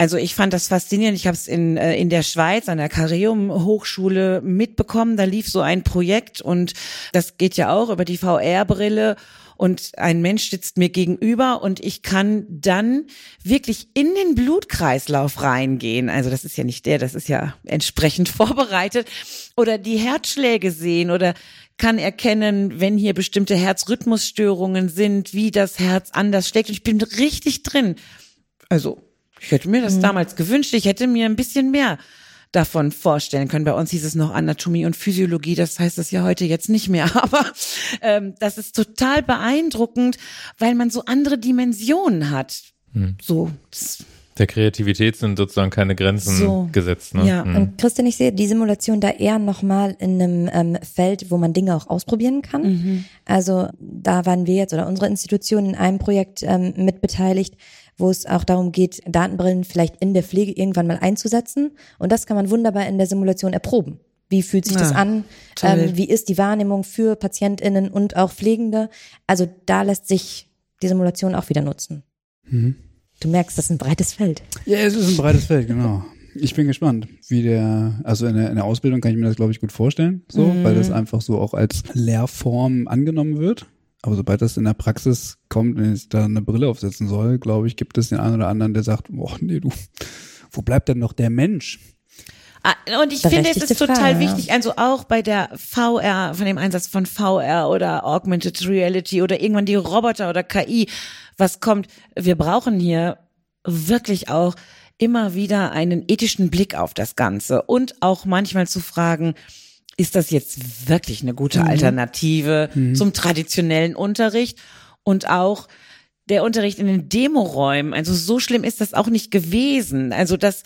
Speaker 4: Also ich fand das faszinierend. Ich habe es in, äh, in der Schweiz an der Carium Hochschule mitbekommen. Da lief so ein Projekt und das geht ja auch über die VR-Brille. Und ein Mensch sitzt mir gegenüber und ich kann dann wirklich in den Blutkreislauf reingehen. Also das ist ja nicht der, das ist ja entsprechend vorbereitet. Oder die Herzschläge sehen oder kann erkennen, wenn hier bestimmte Herzrhythmusstörungen sind, wie das Herz anders schlägt. Und ich bin richtig drin. Also, ich hätte mir das damals gewünscht. Ich hätte mir ein bisschen mehr davon vorstellen können. Bei uns hieß es noch Anatomie und Physiologie, das heißt es ja heute jetzt nicht mehr. Aber ähm, das ist total beeindruckend, weil man so andere Dimensionen hat. So, das,
Speaker 2: Der Kreativität sind sozusagen keine Grenzen
Speaker 4: So.
Speaker 2: gesetzt. Ne?
Speaker 4: Ja.
Speaker 2: Mhm.
Speaker 3: Und Christian, ich sehe die Simulation da eher nochmal in einem ähm, Feld, wo man Dinge auch ausprobieren kann. Also da waren wir jetzt oder unsere Institution in einem Projekt ähm, mitbeteiligt, wo es auch darum geht, Datenbrillen vielleicht in der Pflege irgendwann mal einzusetzen. Und das kann man wunderbar in der Simulation erproben. Wie fühlt sich das
Speaker 4: Ah,
Speaker 3: an? Ähm, wie ist die Wahrnehmung für PatientInnen und auch Pflegende? Also da lässt sich die Simulation auch wieder nutzen. Du merkst, das ist ein breites Feld.
Speaker 1: Ja, es ist ein breites Feld, genau. Ich bin gespannt, wie der, also in der, in der Ausbildung kann ich mir das, glaube ich, gut vorstellen, so, weil das einfach so auch als Lehrform angenommen wird. Aber sobald das in der Praxis kommt und ich da eine Brille aufsetzen soll, glaube ich, gibt es den einen oder anderen, der sagt, boah, nee, du, wo bleibt denn noch der Mensch?
Speaker 4: Ah, Und ich finde, es ist total
Speaker 3: Frage, ja.
Speaker 4: wichtig, also auch bei der VR, von dem Einsatz von VR oder Augmented Reality oder irgendwann die Roboter oder KI, was kommt. Wir brauchen hier wirklich auch immer wieder einen ethischen Blick auf das Ganze und auch manchmal zu fragen, ist das jetzt wirklich eine gute Alternative zum traditionellen Unterricht? Und auch der Unterricht in den Demoräumen, also so schlimm ist das auch nicht gewesen. Also das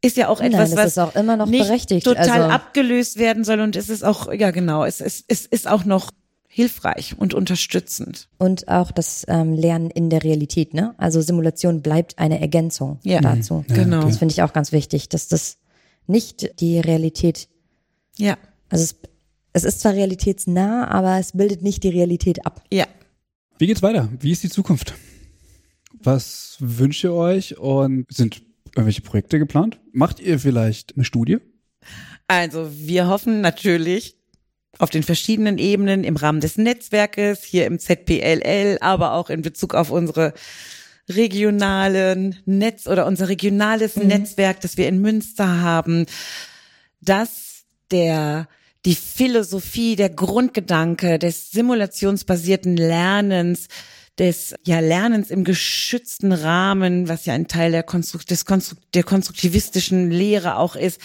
Speaker 4: ist ja auch etwas,
Speaker 3: Nein,
Speaker 4: was
Speaker 3: ist auch immer noch
Speaker 4: nicht
Speaker 3: berechtigt.
Speaker 4: total
Speaker 3: also,
Speaker 4: abgelöst werden soll und es ist auch, ja genau, es, es, es ist auch noch hilfreich und unterstützend.
Speaker 3: Und auch das ähm, Lernen in der Realität, ne? Also Simulation bleibt eine Ergänzung
Speaker 4: Ja.
Speaker 3: dazu.
Speaker 1: Ja,
Speaker 4: Genau.
Speaker 3: Das finde ich auch ganz wichtig, dass das nicht die Realität,
Speaker 4: Ja,
Speaker 3: also es, es ist zwar realitätsnah, aber es bildet nicht die Realität ab.
Speaker 4: ja.
Speaker 1: Wie geht's weiter? Wie ist die Zukunft? Was wünscht ihr euch und sind irgendwelche Projekte geplant? Macht ihr vielleicht eine Studie?
Speaker 4: Also wir hoffen natürlich auf den verschiedenen Ebenen im Rahmen des Netzwerkes, hier im ZPLL, aber auch in Bezug auf unsere regionalen Netz oder unser regionales Netzwerk, das wir in Münster haben, dass der die Philosophie, der Grundgedanke des simulationsbasierten Lernens, des ja Lernens im geschützten Rahmen, was ja ein Teil der, Konstrukt, des Konstrukt, der konstruktivistischen Lehre auch ist,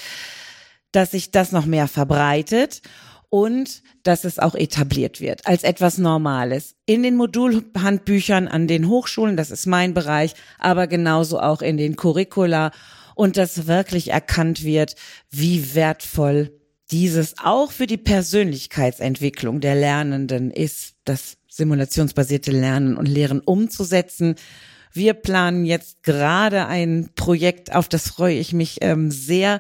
Speaker 4: dass sich das noch mehr verbreitet und dass es auch etabliert wird als etwas Normales. In den Modulhandbüchern an den Hochschulen, das ist mein Bereich, aber genauso auch in den Curricula und dass wirklich erkannt wird, wie wertvoll dieses auch für die Persönlichkeitsentwicklung der Lernenden ist, das simulationsbasierte Lernen und Lehren umzusetzen. Wir planen jetzt gerade ein Projekt, auf das freue ich mich ähm, sehr.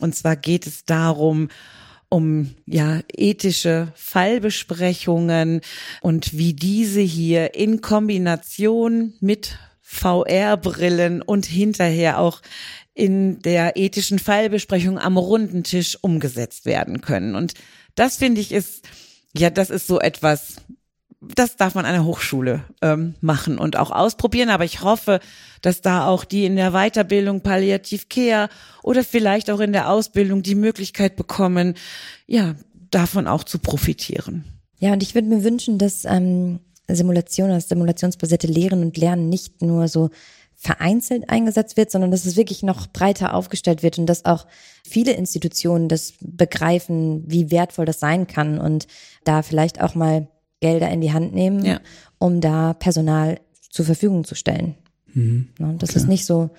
Speaker 4: Und zwar geht es darum, um ja ethische Fallbesprechungen und wie diese hier in Kombination mit VR-Brillen und hinterher auch in der ethischen Fallbesprechung am runden Tisch umgesetzt werden können. Und das finde ich ist, ja, das ist so etwas, das darf man an der Hochschule ähm, machen und auch ausprobieren. Aber ich hoffe, dass da auch die in der Weiterbildung Palliativ Care oder vielleicht auch in der Ausbildung die Möglichkeit bekommen, ja, davon auch zu profitieren.
Speaker 3: Ja, und ich würde mir wünschen, dass ähm, Simulation, das simulationsbasierte Lehren und Lernen nicht nur so vereinzelt eingesetzt wird, sondern dass es wirklich noch breiter aufgestellt wird und dass auch viele Institutionen das begreifen, wie wertvoll das sein kann und da vielleicht auch mal Gelder in die Hand nehmen,
Speaker 4: Ja.
Speaker 3: um da Personal zur Verfügung zu stellen.
Speaker 1: Mhm.
Speaker 3: Ne, Das ist nicht so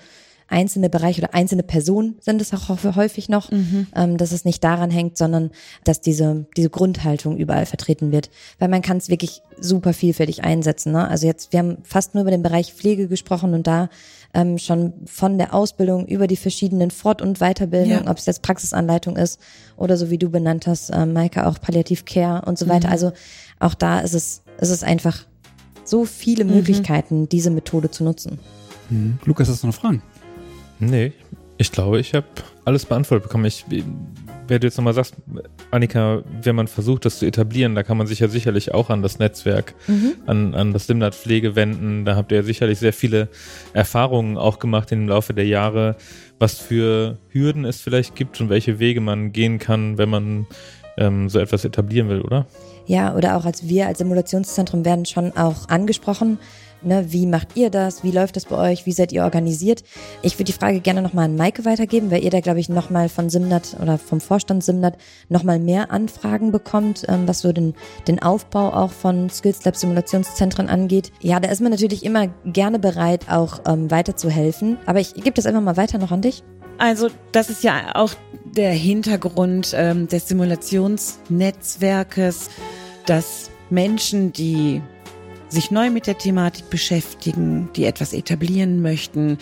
Speaker 3: einzelne Bereiche oder einzelne Personen sind es auch häufig noch, ähm, dass es nicht daran hängt, sondern dass diese, diese Grundhaltung überall vertreten wird. Weil man kann es wirklich super vielfältig einsetzen. Ne? Also jetzt, wir haben fast nur über den Bereich Pflege gesprochen und da ähm, schon von der Ausbildung über die verschiedenen Fort- und Weiterbildungen,
Speaker 4: Ja.
Speaker 3: ob es jetzt Praxisanleitung ist oder so wie du benannt hast, ähm, Maike, auch Palliativ Care und so weiter. Also auch da ist es, ist es einfach so viele Möglichkeiten, diese Methode zu nutzen.
Speaker 1: Mhm. Lukas, hast du noch Fragen?
Speaker 2: Nee, ich glaube, ich habe alles beantwortet bekommen. Ich, wenn du jetzt nochmal sagst, Annika, wenn man versucht, das zu etablieren, da kann man sich ja sicherlich auch an das Netzwerk, an, an das Simnat Pflege wenden. Da habt ihr ja sicherlich sehr viele Erfahrungen auch gemacht im Laufe der Jahre, was für Hürden es vielleicht gibt und welche Wege man gehen kann, wenn man ähm, so etwas etablieren will, oder?
Speaker 3: Ja, oder auch als wir als Simulationszentrum werden schon auch angesprochen. Ne, wie macht ihr das? Wie läuft das bei euch? Wie seid ihr organisiert? Ich würde die Frage gerne nochmal an Maike weitergeben, weil ihr da, glaube ich, nochmal von Simnat oder vom Vorstand Simnat nochmal mehr Anfragen bekommt, ähm, was so den, den Aufbau auch von Skills Lab Simulationszentren angeht. Ja, da ist man natürlich immer gerne bereit, auch ähm, weiterzuhelfen. Aber ich gebe das einfach mal weiter noch an dich.
Speaker 4: Also das ist ja auch der Hintergrund ähm, des Simulationsnetzwerkes, dass Menschen, die sich neu mit der Thematik beschäftigen, die etwas etablieren möchten,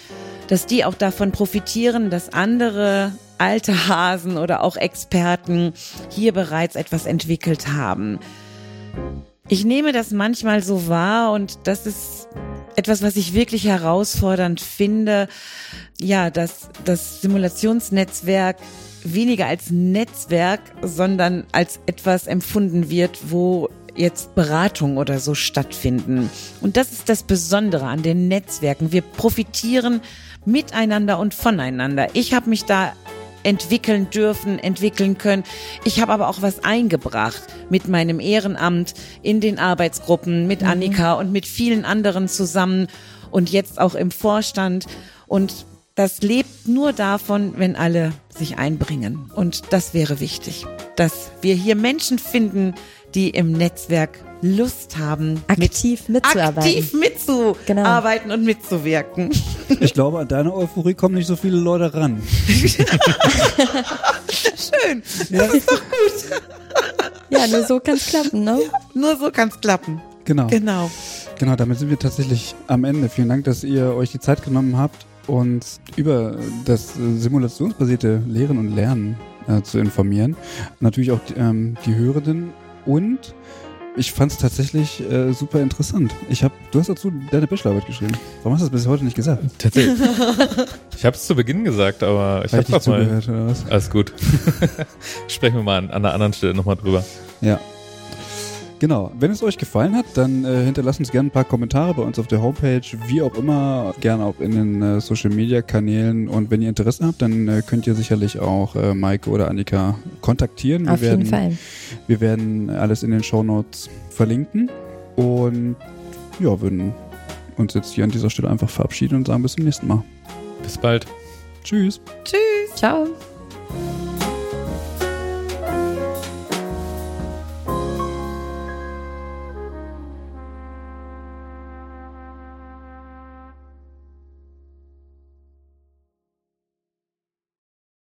Speaker 4: dass die auch davon profitieren, dass andere alte Hasen oder auch Experten hier bereits etwas entwickelt haben. Ich nehme das manchmal so wahr und das ist etwas, was ich wirklich herausfordernd finde. Ja, dass das Simulationsnetzwerk weniger als Netzwerk, sondern als etwas empfunden wird, wo jetzt Beratungen oder so stattfinden. Und das ist das Besondere an den Netzwerken. Wir profitieren miteinander und voneinander. Ich habe mich da entwickeln dürfen, entwickeln können. Ich habe aber auch was eingebracht mit meinem Ehrenamt in den Arbeitsgruppen, mit Annika und mit vielen anderen zusammen und jetzt auch im Vorstand. Und das lebt nur davon, wenn alle sich einbringen. Und das wäre wichtig, dass wir hier Menschen finden, die im Netzwerk Lust haben,
Speaker 3: Aktiv mitzuarbeiten.
Speaker 4: aktiv mitzuarbeiten und mitzuwirken.
Speaker 1: Ich glaube, an deine Euphorie kommen nicht so viele Leute ran.
Speaker 4: Schön.
Speaker 1: Ja,
Speaker 3: Ja, nur so kann's klappen, ne?
Speaker 4: Nur so kann's klappen.
Speaker 1: genau.
Speaker 4: Genau.
Speaker 1: Genau, damit sind wir tatsächlich am Ende. Vielen Dank, dass ihr euch die Zeit genommen habt, uns über das äh, simulationsbasierte Lehren und Lernen äh, zu informieren. Natürlich auch die, ähm, die Hörenden und ich fand es tatsächlich äh, super interessant. Ich hab, du hast dazu deine Bachelorarbeit geschrieben. Warum hast du das bis heute nicht gesagt?
Speaker 2: Tatsächlich. ich habe es zu Beginn gesagt, aber ich
Speaker 1: Hab
Speaker 2: habe mal.
Speaker 1: zugehört oder was?
Speaker 2: Alles gut. Sprechen wir mal an, an einer anderen Stelle nochmal drüber.
Speaker 1: Ja. Genau. Wenn es euch gefallen hat, dann äh, hinterlasst uns gerne ein paar Kommentare bei uns auf der Homepage, wie auch immer, gerne auch in den äh, Social Media Kanälen. Und wenn ihr Interesse habt, dann äh, könnt ihr sicherlich auch äh, Maike oder Annika kontaktieren. Wir
Speaker 3: Auf
Speaker 1: werden,
Speaker 3: jeden Fall.
Speaker 1: Wir werden alles in den Shownotes verlinken und ja, würden uns jetzt hier an dieser Stelle einfach verabschieden und sagen bis zum nächsten Mal.
Speaker 2: Bis bald.
Speaker 1: Tschüss.
Speaker 4: Tschüss.
Speaker 3: Ciao.